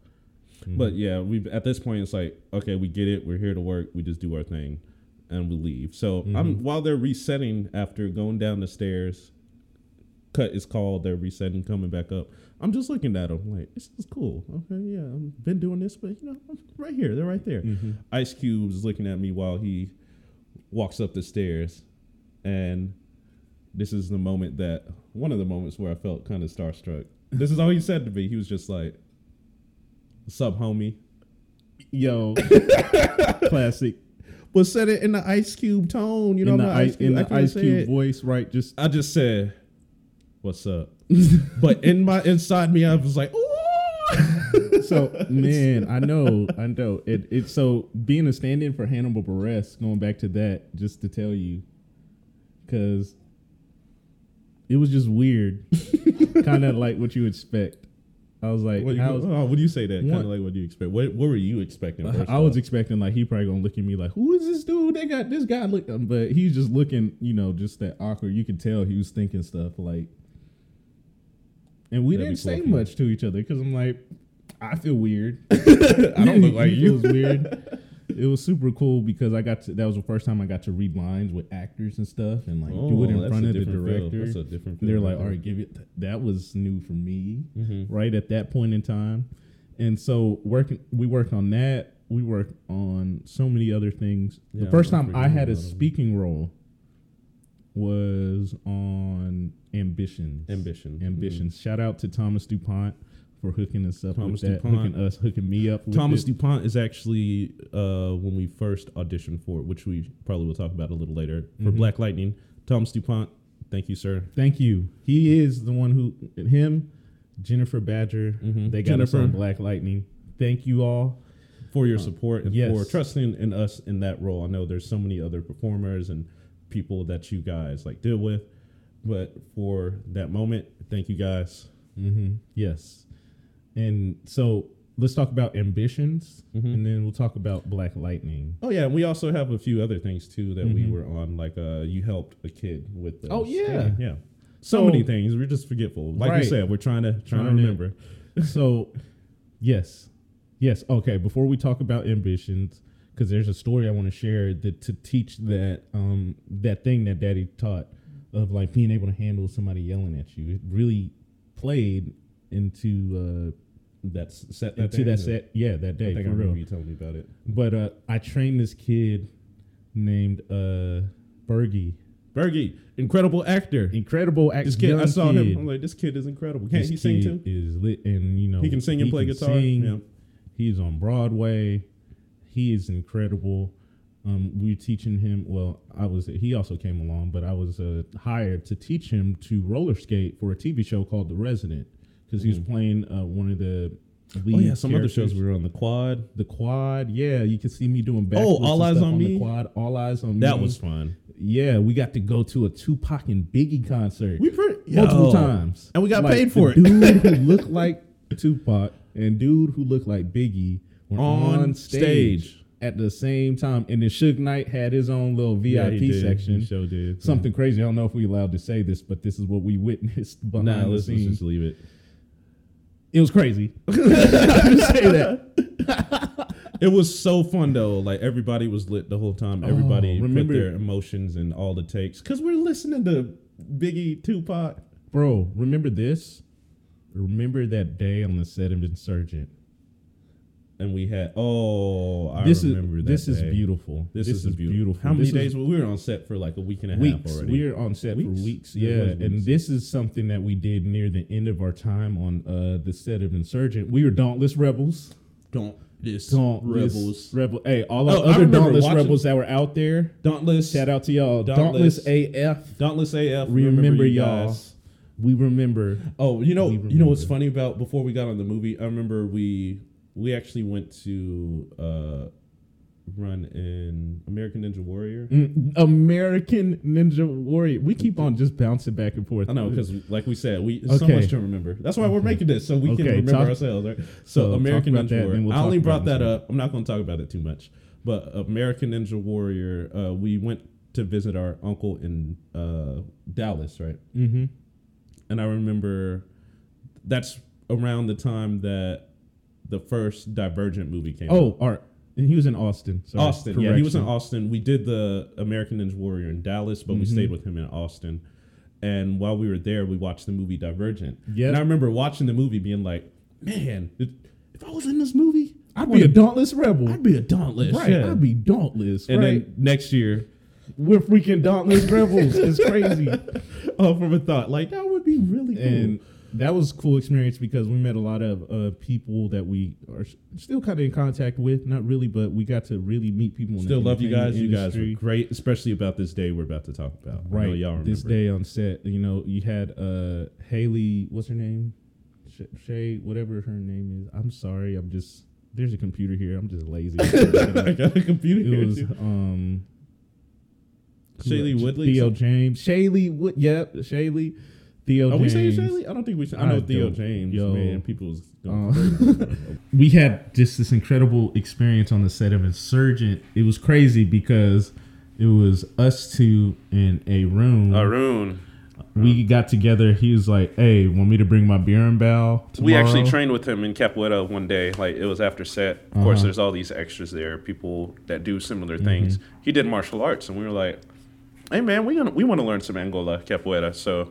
Mm-hmm. But yeah, we at this point it's like, okay, we get it. We're here to work. We just do our thing, and we leave. So I'm mm-hmm. while they're resetting after going down the stairs. Cut is called. They're resetting, coming back up. I'm just looking at them like this is cool. Okay, yeah, I've been doing this, but you know, I'm right here. They're right there. Mm-hmm. Ice Cube is looking at me while he walks up the stairs, and this is the moment that one of the moments where I felt kind of starstruck. This is all he said to me. He was just like, "What's up, homie?" Yo, classic. But said it in the Ice Cube tone. You know, in the ice, in the Ice Cube voice, right? Just I just said, "What's up?" but in my inside me, I was like, "Ooh." so man, I know, I know. It it's so being a stand-in for Hannibal Buress. Going back to that, just to tell you, because it was just weird, kind of like what you expect. I was like, What, you, oh, what do you say that? Kind of like what do you expect? What What were you expecting? First I was off? expecting like he probably gonna look at me like, who is this dude? They got this guy look, but he's just looking, you know, just that awkward. You could tell he was thinking stuff like, and we That'd didn't cool say much to each other because I'm like, I feel weird. I don't look like It you. was weird. It was super cool because I got to. That was the first time I got to read lines with actors and stuff, and like do it Oh, in front of the different feel. director. That's a different they're like, right "All give it." That was new for me, Mm-hmm. right at that point in time, and so working. We worked on that. We worked on so many other things. Yeah, the first I'm time I had a forgetting a them. speaking role was on Ambitions. Ambition. Ambitions. Shout out to Thomas Dupont for hooking us up Thomas with that, DuPont. hooking us, hooking me up. With Thomas it. DuPont is actually uh, when we first auditioned for it, which we probably will talk about a little later for Mhm. Black Lightning. Thomas DuPont, thank you, sir. Thank you. He is the one who him, Jennifer Badger. Mhm. They got us Jennifer. on Black Lightning. Thank you all. for your support and yes. for trusting in us in that role. I know there's so many other performers and people that you guys like deal with, but for that moment, thank you guys. Mm-hmm. Yes. And so let's talk about ambitions, Mhm. and then we'll talk about Black Lightning. Oh yeah, and we also have a few other things too that we Mhm. were on. Like uh, you helped a kid with. The Oh, yeah. yeah. So, So- many things. We're just forgetful. Like Right. you said, we're trying to trying, Trying to- remember. so, yes, yes. Okay. Before we talk about ambitions, because there's a story I want to share that to teach that um that thing that Daddy taught of like being able to handle somebody yelling at you. It really played into That's set uh that into that set. Yeah, that day I think for I remember real. you telling me about it. But uh, I trained this kid named uh Bergie. Bergie, incredible actor. Incredible actor. This kid, I saw him. I'm like, this kid is incredible. Can't This he sing too? Is lit, and you know He can sing and play guitar. sing. Yeah. He's on Broadway. He is incredible. Um, we are teaching him. Well, I was. He also came along, but I was uh, hired to teach him to roller skate for a TV show called The Resident because he was playing uh, one of the. Lead Mm-hmm. Oh yeah, some other shows we were on the quad. The quad, yeah, you can see me doing backflips. Oh, All Eyes on the Me? quad. All eyes on me. That was fun. yeah. We got to go to a Tupac and Biggie concert We pretty multiple Yo. times, And we got Like, paid for it. Dude who looked like Tupac and dude who looked like Biggie were On on, stage, stage. at the same time, and then Suge Knight had his own little VIP Yeah, section. He sure did. Something crazy. I don't know if we allowed to say this, but this is what we witnessed behind Nah, the let's, let's just leave it. It was crazy. Just say that. It was so fun though. Like everybody was lit the whole time. Everybody Oh, remember- put their emotions and all the takes because we're listening to Biggie, Tupac. Bro, remember this? Remember that day on the set of Insurgent? And we had oh, I this remember is that. this is beautiful. This, is, beautiful. How many This is days? we were on set for like a week and a half already. We were on set Weeks? for weeks. Yeah, Yeah, was and this is something that we did near the end of our time on uh, the set of Insurgent. We were Dauntless Rebels. This Dauntless rebels. Rebel. Hey, all our Oh, other Dauntless watching- Rebels that were out there. Dauntless. Shout out to y'all. Dauntless. Dauntless, AF. Dauntless AF. We Remember you y'all. guys. We remember. Oh, you know, you know what's funny about before we got on the movie? I remember we we actually went to uh, run in American Ninja Warrior. Mm, American Ninja Warrior. We keep on just bouncing back and forth. I know because, like we said, we there's so Okay. much to remember. That's why we're making this so we can remember talk- ourselves. Right? so So, American Ninja that, Warrior. we'll I only brought that up. I'm not going to talk about it too much, but American Ninja Warrior. Uh, we went to visit our uncle in uh, Dallas, right? Mm-hmm. and I remember that's around the time that the first Divergent movie came. out. Oh, Art. And he was in Austin. Sorry, Austin, yeah, he was in. Austin. We did the American Ninja Warrior in Dallas, but we Mhm. stayed with him in Austin. And while we were there, we watched the movie Divergent. Yep. and I remember watching the movie, being like, "Man, if if I was in this movie, I'd be a Dauntless Rebel. I'd be a Dauntless." right. yeah. I'd be Dauntless. and right. then next year, we're freaking Dauntless Rebels. It's crazy. oh, from a thought, like that would be really cool. and that was a cool experience because we met a lot of uh, people that we are still kind of in contact with. Not really, but we got to really meet people. In Still love you guys. You guys were great, especially about this day we're about to talk about. Right. y'all remember. this day on set, you know, you had uh, Haley. What's her name? Shay, whatever her name is. I'm sorry. I'm just. There's a computer here. I'm just lazy. I got a computer. it here, was too. um Shailene Woodley. Theo James, Shaylee Wood. Yep, Shaylee. Theo Are we saying James. Shaylee? I don't think we. Should. I I know Theo James. yo. man, people was. Uh, we had just this incredible experience on the set of Insurgent. It was crazy because it was us two in a room. A room. we got together. He was like, "Hey, want me to bring my berimbau?" We actually trained with him in Capoeira one day. Like it was after set. Of course, Uh-huh. there's all these extras there, people that do similar Mm-hmm. things. He did martial arts, and we were like, "Hey man, we gonna we want to learn some Angola Capoeira." So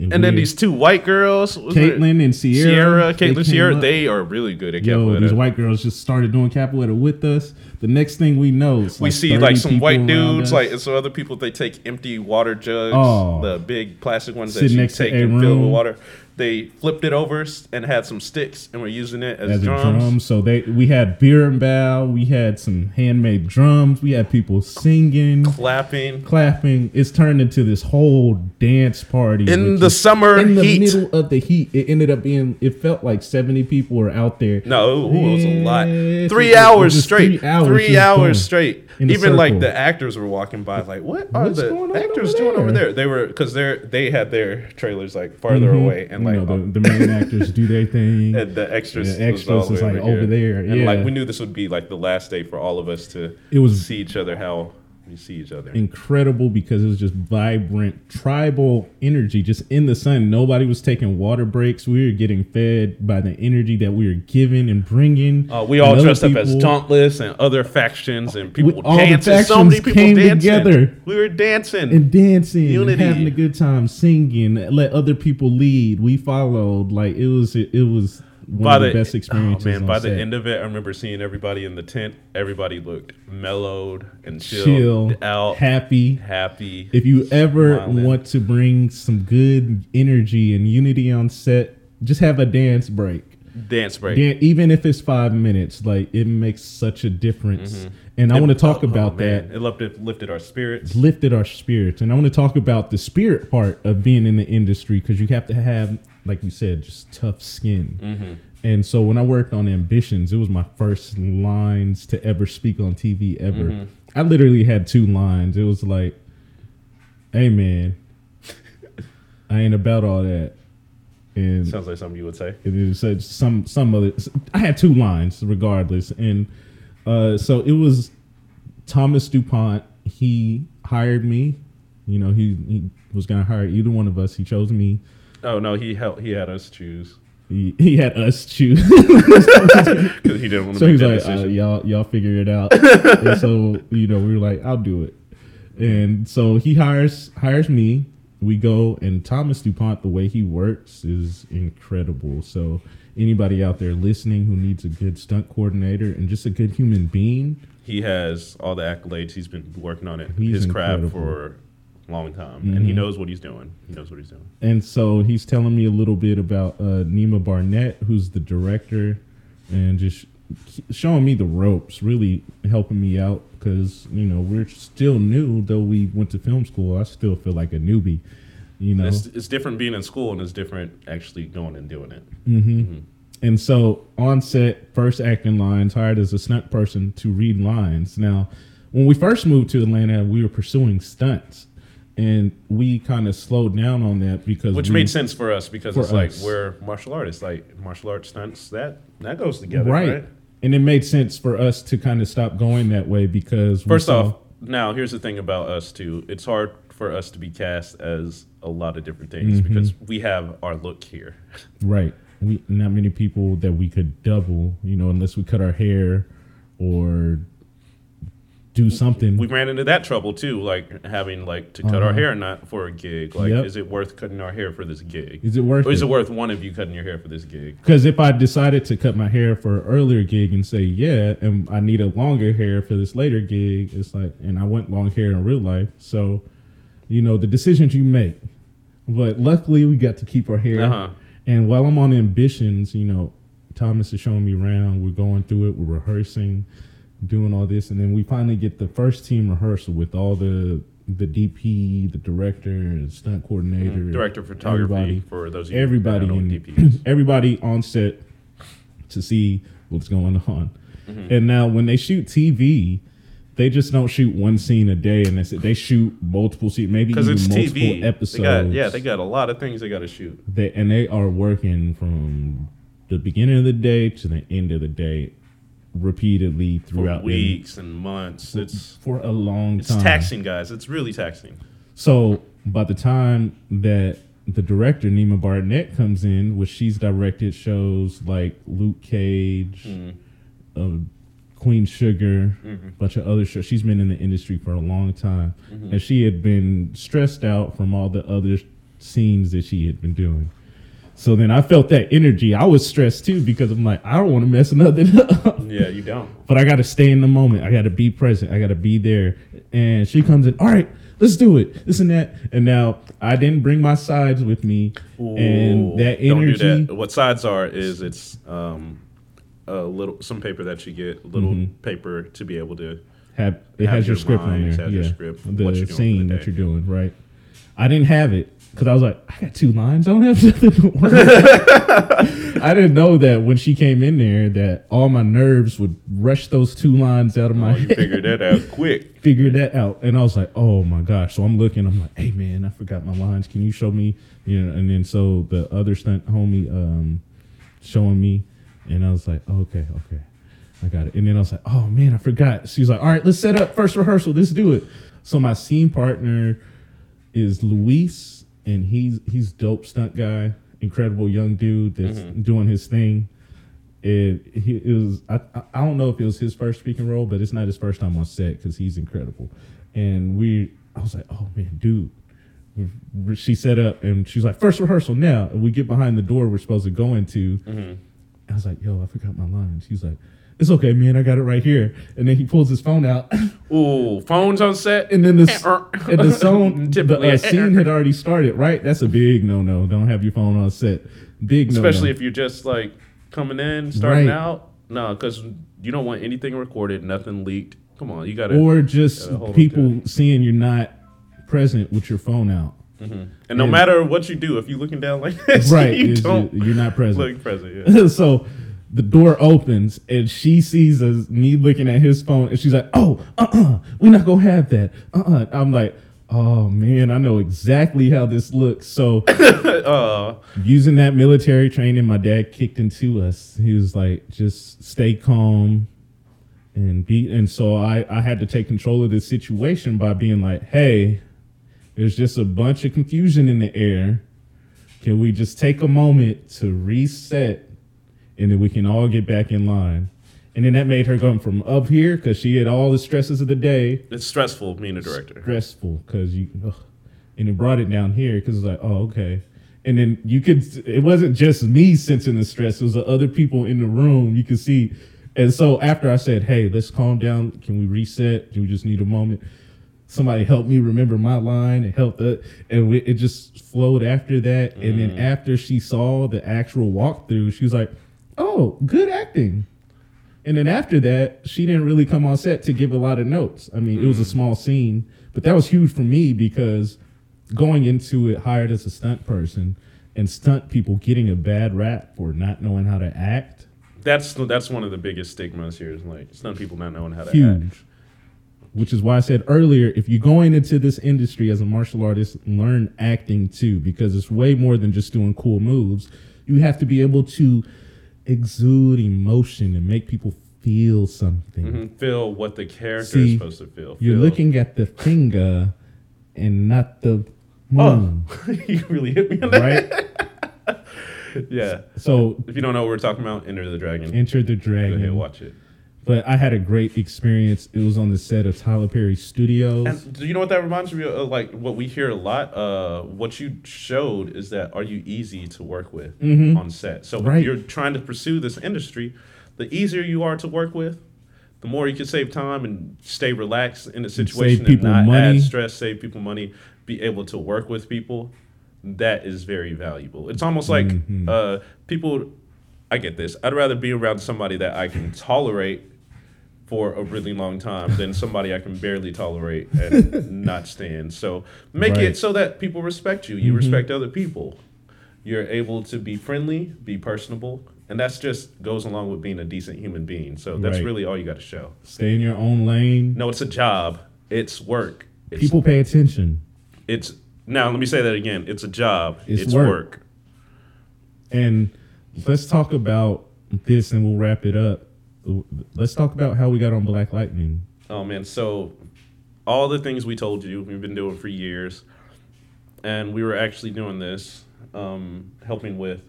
And then these two white girls, Caitlin and Sierra, Sierra, they Caitlin, came Sierra, up. they are really good at Yo, Capoeira. these white girls just started doing capoeira with us. The next thing we know, we like see like some white dudes, like and some other people. They take empty water jugs, Oh. the big plastic ones that you take and fill with water. They flipped it over and had some sticks, and we're using it as, as a drums. drum. So they we had berimbau. We had some handmade drums. We had people singing, clapping clapping. It's turned into this whole dance party in the summer in the heat. middle of the heat. It ended up being. It felt like seventy people were out there. No, it was a lot. Three hours straight. three hours Three hours straight. Even like the actors were walking by, like, what are What's the going on actors over doing over there? They were because they're they had their trailers like farther Mhm. away, and you like know, the, the main actors do their thing. and the extras, The was extras way like, over there, And like we knew this would be like the last day for all of us to It was see each other how we see each other. incredible because it was just vibrant tribal energy just in the sun nobody was taking water breaks we were getting fed by the energy that we were giving and bringing Uh, we all dressed up as people- Dauntless and other factions, and people We- all the dancing. So many factions people came dancing. together. We were dancing. and dancing Unity. and having a good time singing let other people lead we followed like it was it, was one by the, the best oh, experiences Oh man, by the end of it, I remember seeing everybody in the tent. Everybody looked mellowed and chilled chill out, happy happy. If you ever Smiling. want to bring some good energy and unity on set, just have a dance break. Dance break. Dan- even if it's five minutes, like it makes such a difference. Mm-hmm. And I want to talk oh, about man, that. It lifted, lifted our spirits. Lifted our spirits, and I want to talk about the spirit part of being in the industry because you have to have, like you said, just tough skin. Mm-hmm. And so when I worked on Ambitions, it was my first lines to ever speak on TV ever. Mm-hmm. I literally had two lines. It was like, "Hey man, I ain't about all that." And Sounds like something you would say. it is such some some other. I had two lines regardless, and uh, so it was Thomas Dupont. He hired me. You know, he he was gonna hire either one of us. He chose me. Oh no, he helped. He had us choose He, he had us choose. because he didn't want to so make he's that like, uh, y'all y'all figure it out. and so you know, we were like, I'll do it. And so he hires hires me. We go and Thomas Dupont, the way he works is incredible. So anybody out there listening who needs a good stunt coordinator and just a good human being, He has all the accolades. He's been working on it, He's his craft for long time, and he Mhm. knows what he's doing. He knows what he's doing. And so he's telling me a little bit about uh, Neema Barnette, who's the director, and just showing me the ropes, really helping me out because you know we're still new. Though we went to film school, I still feel like a newbie. You know, It's, it's different being in school, and it's different actually going and doing it. hmm And so on set, first acting lines, hired as a stunt person to read lines. Now, when we first moved to Atlanta, we were pursuing stunts, and we kind of slowed down on that because Which we- made sense for us because For it's like us. we're martial artists. Like martial arts stunts, that that goes together, right. right? And it made sense for us to kind of stop going that way because First saw- off, now here's the thing about us too. It's hard for us to be cast as a lot of different things Mm-hmm. because we have our look here. right, we not many people that we could double, you know, unless we cut our hair or do something. We ran into that trouble too, like having like to cut our Uh-huh. hair not for a gig. Like, Yep. is it worth cutting our hair for this gig? is it worth Or is it? it worth one of you cutting your hair for this gig? Because if I decided to cut my hair for an earlier gig and say, yeah, and I need a longer hair for this later gig, it's like, and I want long hair in real life. So, you know, the decisions you make. But luckily, we got to keep our hair. Uh-huh. And while I'm on ambitions, you know, Thomas is showing me around. We're going through it. We're rehearsing, doing all this, and then we finally get the first team rehearsal with all the the DP, the director, the stunt coordinator, Mm-hmm. Director of photography everybody, for those everybody, that don't know in, everybody on set to see what's going on. Mm-hmm. And now, when they shoot TV, they just don't shoot one scene a day, and that's it. They shoot multiple scenes, maybe Because even it's multiple TV. episodes. They got, yeah, they got a lot of things they got to shoot. They, and they are working from the beginning of the day to the end of the day, repeatedly throughout the- weeks and months. It's for a long it's time. It's taxing, guys. It's really taxing. So by the time that the director Neema Barnette comes in, which she's directed shows like Luke Cage, Mm-hmm. uh, Queen Sugar, a bunch of other shows. She's been in the industry for a long time, Mm-hmm. and she had been stressed out from all the other scenes that she had been doing. So then I felt that energy. I was stressed too because I'm like, I don't want to mess nothing up. Yeah, you don't. but I got to stay in the moment. I got to be present. I got to be there. And she comes in, all right, let's do it. This and that. And now I didn't bring my sides with me. and that energy. Don't do that. What sides are is it's um, a little some paper that you get, a little Mm-hmm. paper to be able to. Have, it Have has your your script on there. has yeah. your script, the what you're doing scene that you're doing, right? I didn't have it because I was like, I got two lines. I don't have nothing to work. I didn't know that when she came in there that all my nerves would rush those two lines out of my Oh, you head. figured that out quick. figured that out. And I was like, oh my gosh. So I'm looking, I'm like, hey man, I forgot my lines. Can you show me? You know, and then so the other stunt homie um showing me and I was like, okay, okay. I got it. And then I was like, oh man, I forgot. She's like, all right, let's set up first rehearsal. Let's do it. So my scene partner is Luis, and he's he's dope stunt guy, incredible young dude that's mm-hmm. doing his thing. It he was I I- don't know if it was his first speaking role, but it's not his first time on set because he's incredible. And we I was like, oh man, dude. She set up and she's like, first rehearsal now. And we get behind the door we're supposed to go into. Mm-hmm. I was like, yo, I forgot my lines. He's like, it's okay, man. I got it right here. And then he pulls his phone out. Ooh, phones on set. And then the, and the song, the uh, scene had already started, right? That's a big no no. Don't have your phone on set. Big no especially if you're just like coming in, starting Right. out. No, because you don't want anything recorded, nothing leaked. Come on, you gotta. Or just people seeing you're not present with your phone out. and no and- matter what you do, if you're looking down like this, Right. you don't you- you're not present. present. Yeah. so the door opens and she sees us, me looking at his phone and she's like, oh, uh-uh, we're not to have that. Uh-uh. I'm like, oh man, I know exactly how this looks. So Uh, using that military training my dad kicked into us he was like just stay calm and be and so i i had to take control of this situation by being like hey there's just a bunch of confusion in the air can we just take a moment to reset and then we can all get back in line. And then that made her come from up here because she had all the stresses of the day. It's stressful being a director. stressful because you ugh. and it brought it down here because it's like oh okay. And then you could it wasn't just me sensing the stress it was the other people in the room. You could see and so after i said hey let's calm down. Can we reset? Do we just need a moment? Somebody helped me remember my line. And helped it and we, it just flowed after that. And then mm. after she saw the actual walkthrough she was like oh good acting and then after that, she didn't really come on set to give a lot of notes. I mean, it was a mm. small scene, but that was huge for me because going into it hired as a stunt person and stunt people getting a bad rap for not knowing how to act, That's that's one of the biggest stigmas here. Is like stunt people not knowing how to act. huge. Which is why I said earlier, if you're going into this industry as a martial artist, learn acting too, because it's way more than just doing cool moves. You have to be able to exude emotion and make people feel something. Mhm. Feel what the character See, is supposed to feel. You're Feel- looking at the finger and not the Oh, you really hit me on that. right? Yeah. So If you don't know what we're talking about, Enter the Dragon. enter the Go ahead, dragon. watch it. But I had a great experience. It was on the set of Tyler Perry Studios. And do you know what that reminds me of? Like what we hear a lot. Uh, what you showed is that are you easy to work with on set? So Right. if you're trying to pursue this industry, the easier you are to work with, the more you can save time and stay relaxed in a situation and people not money. add stress, save people money, be able to work with people. That is very valuable. It's almost like Mm-hmm. uh, people. I get this. I'd rather be around somebody that I can tolerate for a really long time than somebody I can barely tolerate and not stand. So make Right. it so that people respect you. You mm-hmm. respect other people. You're able to be friendly, be personable, and that's just goes along with being a decent human being. So that's Right. really all you got to show. Stay in your own lane. No, it's a job. It's work. It's, People pay attention. It's now. Let me say that again. It's a job. It's It's, work. work. And let's talk about this and we'll wrap it up. Let's talk about how we got on Black Lightning. Oh man, so all the things we told you, we've been doing for years, and we were actually doing this, um, helping with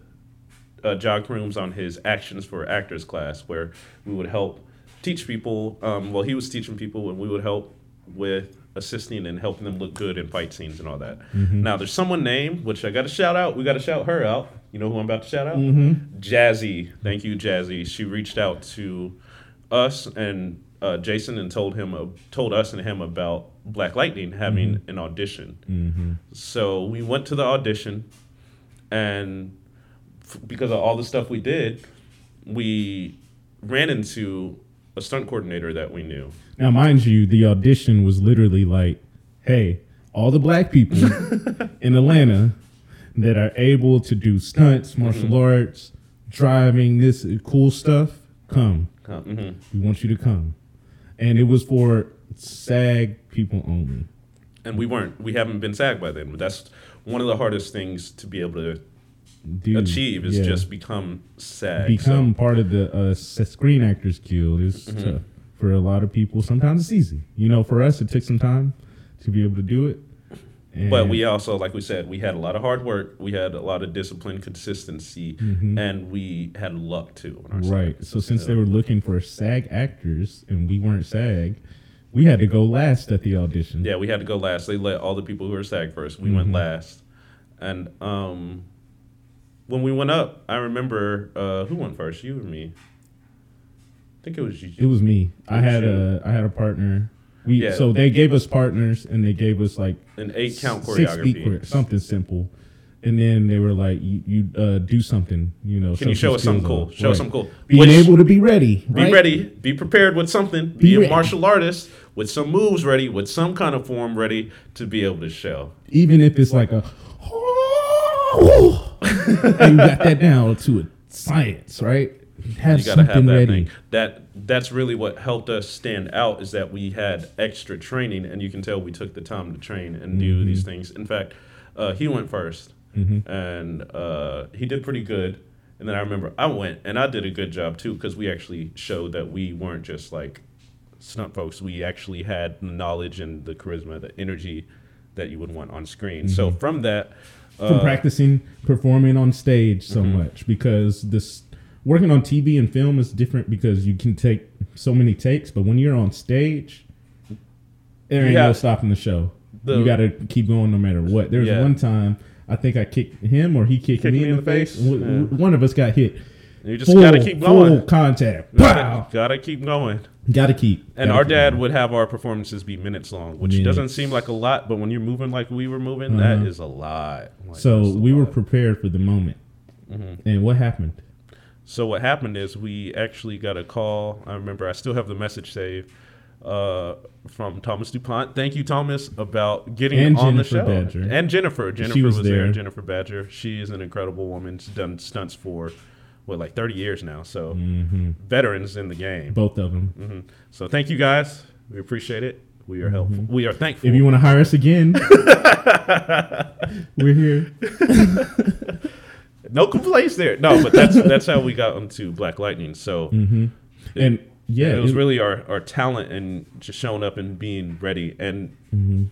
uh, John Crooms on his Actions for Actors class, where we would help teach people. Um, well, he was teaching people, and we would help with assisting and helping them look good in fight scenes and all that. Now, there's someone named, which I got to shout out. We got to shout her out. You know who I'm about to shout out? Jazzy. Thank you, Jazzy. She reached out to us and uh, Jason and told him uh, told us and him about Black Lightning having an audition. So we went to the audition, and f- because of all the stuff we did, we ran into a stunt coordinator that we knew. Now, mind you, the audition was literally like, hey, all the black people in Atlanta that are able to do stunts, martial arts, driving, this cool stuff, come. Uh, mhm. We want you to come. And it was for SAG people only. And we weren't. We haven't been SAG by then. But that's one of the hardest things to be able to Dude, achieve is yeah. just become SAG. become part of the uh, Screen Actors Guild is Mm-hmm. tough for a lot of people. Sometimes it's easy. You know, for us, it took some time to be able to do it. And But we also, like we said, we had a lot of hard work. We had a lot of discipline, consistency, and we had luck too. On our side. right. So since they were looking for SAG actors and we weren't SAG, we had to go last at the audition. Yeah, we had to go last. They let all the people who were SAG first. We went last, and um, when we went up, I remember uh, who went first. You or me? I think it was you. It was me. I was had you. a I had a partner. We Yeah. so they gave us partners and they gave us like an eight count choreography. chore- something simple. And then they were like, "You, you uh, do something, you know." Can you show us something cool? Show us something cool. Being Which- able to be ready. Be right? ready. Be prepared with something. Be, Be a ready. martial artist with some moves ready, with some kind of form ready to be able to show. even if it's like a and you got that down to a science, right? Have You gotta have that ready. thing. That that's really what helped us stand out is that we had extra training, and you can tell we took the time to train and do Mm-hmm. these things. In fact, uh, he went 1st and uh, he did pretty good. And then I remember I went and I did a good job too because we actually showed that we weren't just like stunt folks. We actually had the knowledge and the charisma, the energy that you would want on screen. So from that, Mm-hmm. From uh, practicing performing on stage so Mm-hmm. much because this working on TV and film is different because you can take so many takes, but when you're on stage, there ain't Yeah. no stopping the show. The- you got to keep going no matter what. There's Yeah. one time I think I kicked him or he kicked, me, in the face. W- Yeah. One of us got hit. you just gotta keep going. Full contact. Gotta, Wow. gotta keep going. Got to keep. And gotta our keep dad going. would have our performances be minutes long, which Minutes. doesn't seem like a lot, but when you're moving like we were moving, that Uh-huh. is a lot. Like, So we were prepared for the moment. Mm-hmm. And what happened? So what happened is we actually got a call. I remember I still have the message saved uh, from Thomas Dupont. Thank you, Thomas, about getting And on Jennifer the show. Badger. And Jennifer. Jennifer was was, there. there. Jennifer Badger. She is an incredible woman. She's done stunts for what like 30 years now. So veterans in the game. Both of them. hmm So thank you guys. We appreciate it. We are helpful. We are thankful. If you want to hire us again, we're here. no complaints there. No, but that's that's how we got onto Black Lightning. So And yeah, it was it- really our, our talent and just showing up and being ready and Mm-hmm.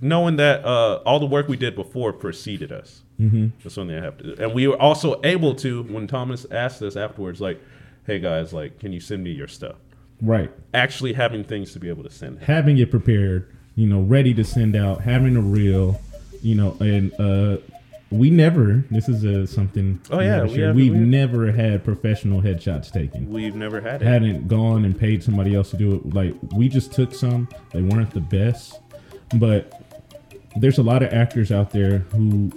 knowing that uh, all the work we did before preceded us. Mm-hmm. That's something I have to do. And we were also able to, when Thomas asked us afterwards, like, hey guys, like, can you send me your stuff? right. Actually having things to be able to send. Having it prepared, you know, ready to send out, having a reel, you know, and uh, we never. This is a something. Oh, yeah, we have- we've never had professional headshots taken. We've never had it. hadn't gone and paid somebody else to do it. Like we just took some. They weren't the best, but there's a lot of actors out there who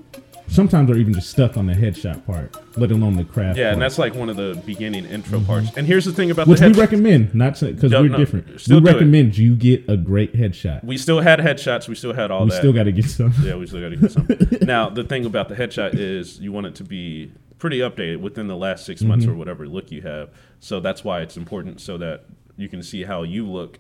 sometimes are even just stuck on the headshot part, let alone the craft. Yeah, part. and that's like one of the beginning intro parts. And here's the thing about which the headshot. we recommend, not because we're no, different. we do it. recommend you get a great headshot. we still had headshots. We still had all We that. We still got to get some. Yeah, we still got to get some. now, the thing about the headshot is you want it to be pretty updated within the last 6 months Mm-hmm. or whatever look you have. So that's why it's important so that you can see how you look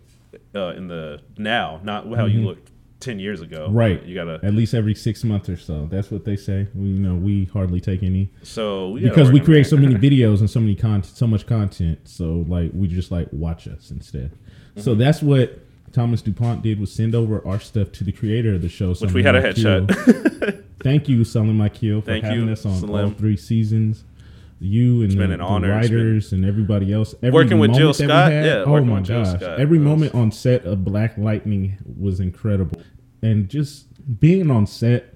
uh, in the now, not how you looked 10 years ago. Mm-hmm. Right. You got to. At least every six months or so. That's what they say. We you know we hardly take any So we because we create so many videos and so many content, so much content. So like we just like watch us instead. Mm-hmm. So that's what Thomas Dupont did was send over our stuff to the creator of the show. Which we had a headshot. Thank you, Salim Akil, for Thank having you, us on all three seasons. You and the, an the honor. It's been- writers and everybody else. Every Working with Jill Scott? had- Yeah, oh my gosh! Scott Every was- moment on set of Black Lightning was incredible, and just being on set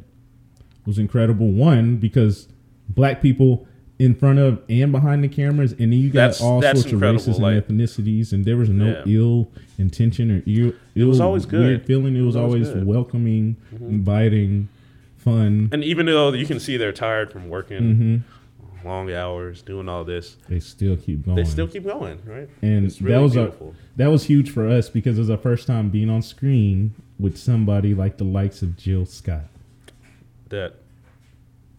was incredible. One because black people in front of and behind the cameras, and then you got That's- all that's sorts of races like- and ethnicities, and there was no Yeah. ill intention or ill. ill was always good. Weird feeling. It was, always always good. Mm-hmm. welcoming, inviting, fun. And even though you can see they're tired from working Mm-hmm. Long hours, doing all this, They still keep going. they still keep going, right? and It's that was beautiful. a, that was huge for us because it was our first time being on screen with somebody like the likes of Jill Scott. that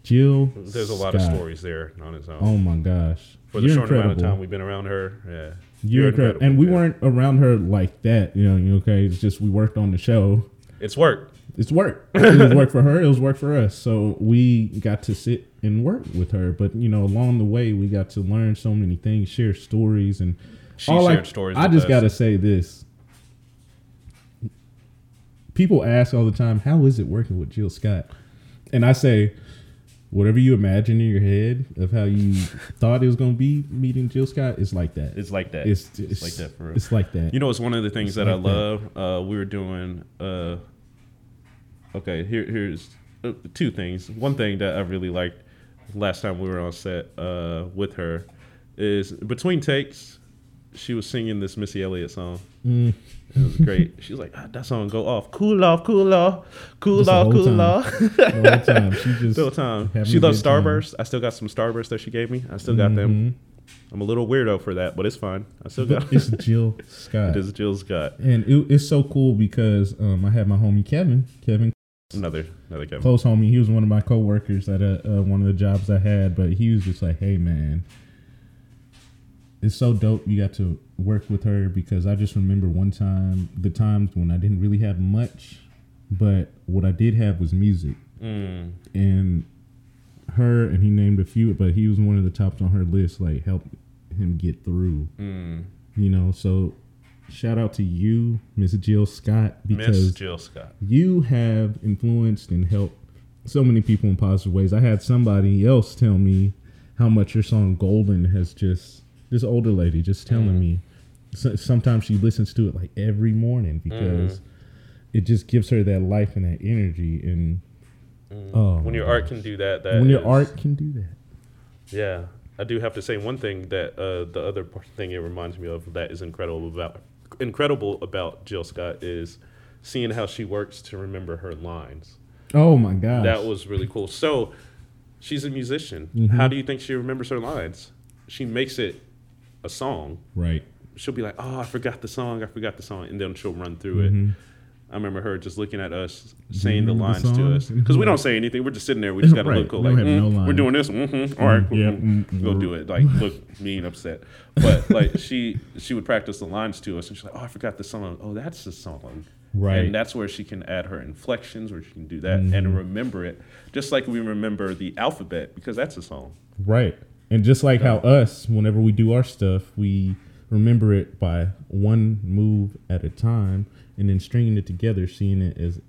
Jill, there's a lot of stories there on its own. Oh my gosh! For the You're short amount of incredible. time we've been around her, yeah, You're incredible. And we yeah. weren't around her like that, you know. you know, Okay, it's just we worked on the show. It's work. It's work. it was work for her. It was work for us. So we got to sit and work with her. But you know, along the way, we got to learn so many things, share stories, and She all shared I, stories I just us. got to say this. People ask all the time, "How is it working with Jill Scott?" And I say, whatever you imagine in your head of how you thought it was going to be meeting Jill Scott is like that. It's like that. It's, It's, like that for real. It's like that. You know, it's one of the things It's that I like that. love. Uh, we were doing. Uh, okay, here here's uh, two things. One thing that I really liked last time we were on set uh, with her is between takes, she was singing this Missy Elliott song. Mm. It was great. She was like, ah, "That song go off, cool off, cool off, cool Just off, cool time. off." the whole time. She just Still time. She loves good time. Starburst. I still got some Starburst that she gave me. I still got them. Mm-hmm. I'm a little weirdo for that, but it's fine. I still got. It's Jill Scott. it is Jill Scott. And it, it's so cool because um, I had my homie Kevin, Kevin, Another another Kevin. close homie. He was one of my coworkers at a, uh, one of the jobs I had, but he was just like, "Hey, man, it's so dope you got to work with her because I just remember one time, the times when I didn't really have much, but what I did have was music, Mm. and her and he named a few, but he was one of the tops on her list. Like, helped him get through." Mm. you know so shout out to you miss jill scott Miss because Jill Scott. you have influenced and helped so many people in positive ways i had somebody else tell me how much your song golden has just this older lady just telling Mm. me so, sometimes she listens to it like every morning because it just gives her that life and that energy and oh Mm. when your my art can do that, that when your is- art can do that Yeah, I do have to say one thing that uh, the other thing it reminds me of that is incredible about incredible about Jill Scott is seeing how she works to remember her lines. oh my god, That was really cool. So she's a musician. Mhm. How do you think she remembers her lines? She makes it a song. right She'll be like, "Oh, I forgot the song. I forgot the song," and then she'll run through it. I remember her just looking at us, saying the remember the lines to us because we don't say anything. We're just sitting there. We just got to Right. look cool. We Like have no "Mm, we're doing this. Mm-hmm. All right, yeah, mm, mm, go mm. do it. Like look mean, upset. But like she she would practice the lines to us, and she's like, "Oh, I forgot the song. Oh, that's the song." Right. And that's where she can add her inflections, where she can do that Mhm. and remember it, just like we remember the alphabet because that's a song. Right. And just like how us, whenever we do our stuff, we remember it by one move at a time and then stringing it together, seeing it as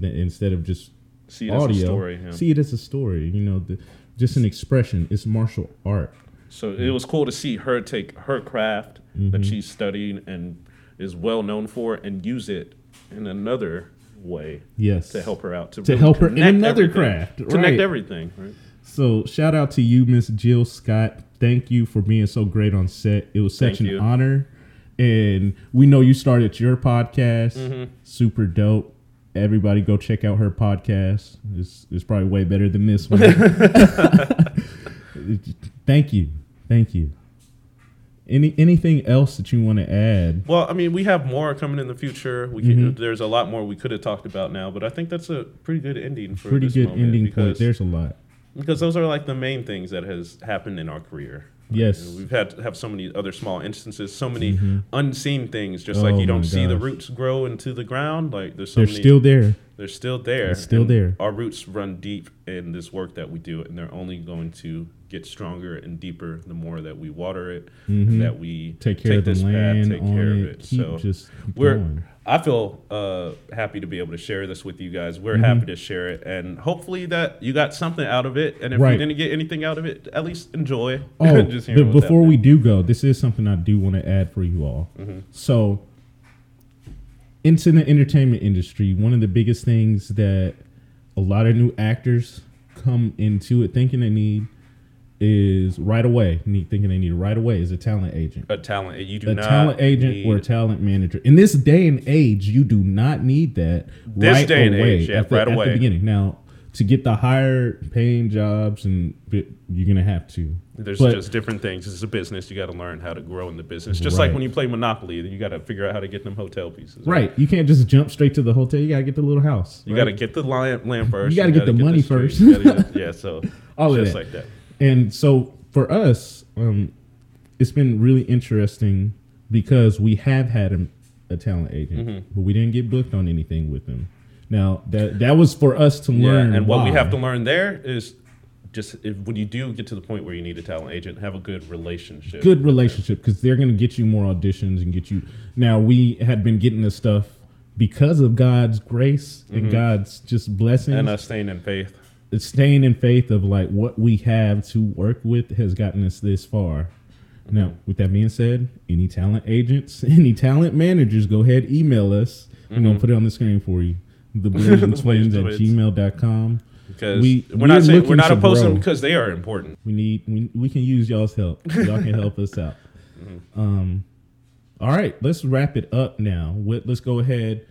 instead of just See it as audio, a story. yeah. see it as a story, you know, the, just an expression. It's martial art. So it was cool to see her take her craft Mm-hmm. that she's studying and is well known for and use it in another way Yes. to help her out to, To really help her in another everything. craft, connect everything right So shout out to you, Miss Jill Scott. Thank you for being so great on set. It was such Thank an you. honor. And we know you started your podcast. Mm-hmm. Super dope. everybody go check out her podcast. It's, it's probably way better than this one. Thank you. Thank you. Any anything else that you want to add? Well, I mean, we have more coming in the future. We can, there's a lot more we could have talked about now, but I think that's a pretty good ending for Pretty good ending point. because, There's a lot. Because those are like the main things that has happened in our career. Yes. We've had have so many other small instances, so many mm-hmm. unseen things. Just Oh like you oh don't see the roots grow into the ground. Like there's so They're many. still there. they're still there. They're still there. Our roots run deep in this work that we do, and they're only going to get stronger and deeper the more that we water it, and that we Mm-hmm. Take care of the this land, take own care of it, it. keep so just we're. going. I feel uh, happy to be able to share this with you guys. We're Mm-hmm. happy to share it, and hopefully that you got something out of it. And if Right. you didn't get anything out of it, at least enjoy. Oh, before we do go, this is something I do want to add for you all. Mm-hmm. So, into the entertainment industry, one of the biggest things that a lot of new actors come into it thinking they need is right away. Need thinking they need it right away is a talent agent. a talent, you do A not talent agent or a talent manager. In this day and age, you do not need that This right day and away age, yeah, at the, right at away. the beginning. Now, to get the higher paying jobs, and you're gonna have to. There's But- just different things. It's a business. You got to learn how to grow in the business. Just like when you play Monopoly, you got to figure out how to get them hotel pieces. Right. You can't just jump straight to the hotel. You gotta get the little house. You right? got to get the land, land first. gotta get the money street, first. get- yeah. So All of just that. like that. And so for us, um, it's been really interesting because we have had a, a talent agent, Mm-hmm. but we didn't get booked on anything with them. Now that that was for us to learn. Yeah. And what we have to learn there is just if, when you do get to the point where you need a talent agent, have a good relationship. good relationship because they're going to get you more auditions and get you. Now we had been getting this stuff because of God's grace and God's just blessings. Mm-hmm. And us staying in faith. Staying in faith of like what we have to work with has gotten us this far. Now, mm-hmm. with that being said, any talent agents, any talent managers, go ahead, email us. I'm going to put it on the screen for you. The Blazing Twins at gmail.com. Because We- we, are not we're saying looking we're not opposed them because they are important. We need we, we can use y'all's help. Y'all can help us out. Mm-hmm. Um, all right, let's wrap it up now. Let's go ahead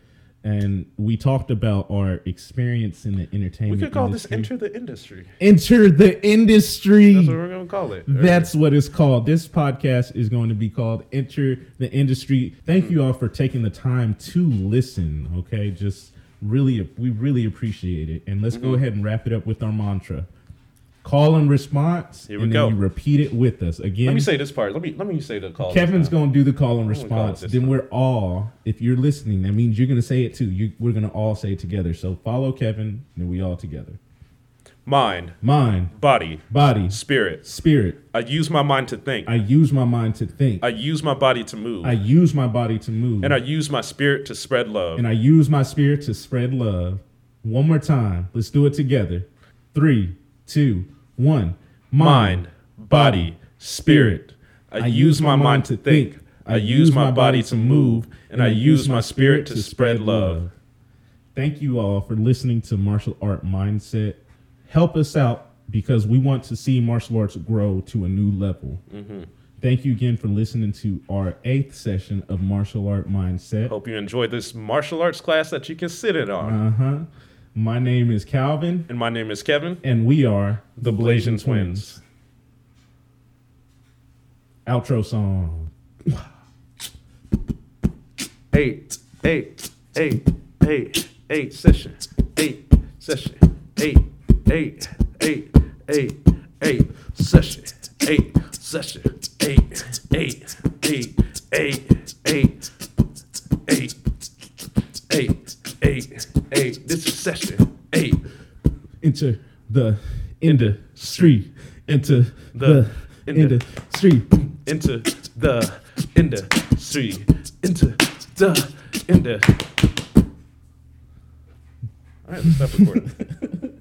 and we talked about our experience in the entertainment. We could call this industry. enter the industry. enter the industry. That's what we're gonna call it. That's what it's called. This podcast is going to be called Enter the Industry. Thank you all for taking the time to listen. Okay, just really, we really appreciate it. And let's Mm-hmm. go ahead and wrap it up with our mantra: call and response. Here we and go. then you repeat it with us again. Let me say this part. Let me let me say the call. Kevin's going to do the call and response. this Then time. we're all, if you're listening, that means you're going to say it too. You, we're going to all say it together. So follow Kevin, and we all together. mind, Mind, body, body, spirit. spirit. I use my mind to think. I use my mind to think. I use my body to move. I use my body to move. and I use my spirit to spread love. and I use my spirit to spread love. One more time. Let's do it together. Three, two, one. mind, body, spirit. I, use my mind to think. I use my body to move. And I use my spirit to spread love. Thank you all for listening to Martial Art Mindset. Help us out because we want to see martial arts grow to a new level. Mm-hmm. Thank you again for listening to our eighth session of Martial Art Mindset. Hope you enjoyed this martial arts class that you can sit in on. Uh huh. My name is Calvin, and my name is Kevin. and we are The Blazing Twins. Outro song. Eight, eight, eight, eight, eight session, eight session, eight, eight, eight, eight, eight session, eight session, eight, eight, eight, eight, eight, eight, eight, eight, eight. This is session eight. Into the industry. Into the, The ind- industry. into the industry, into the industry. All right, let's stop recording.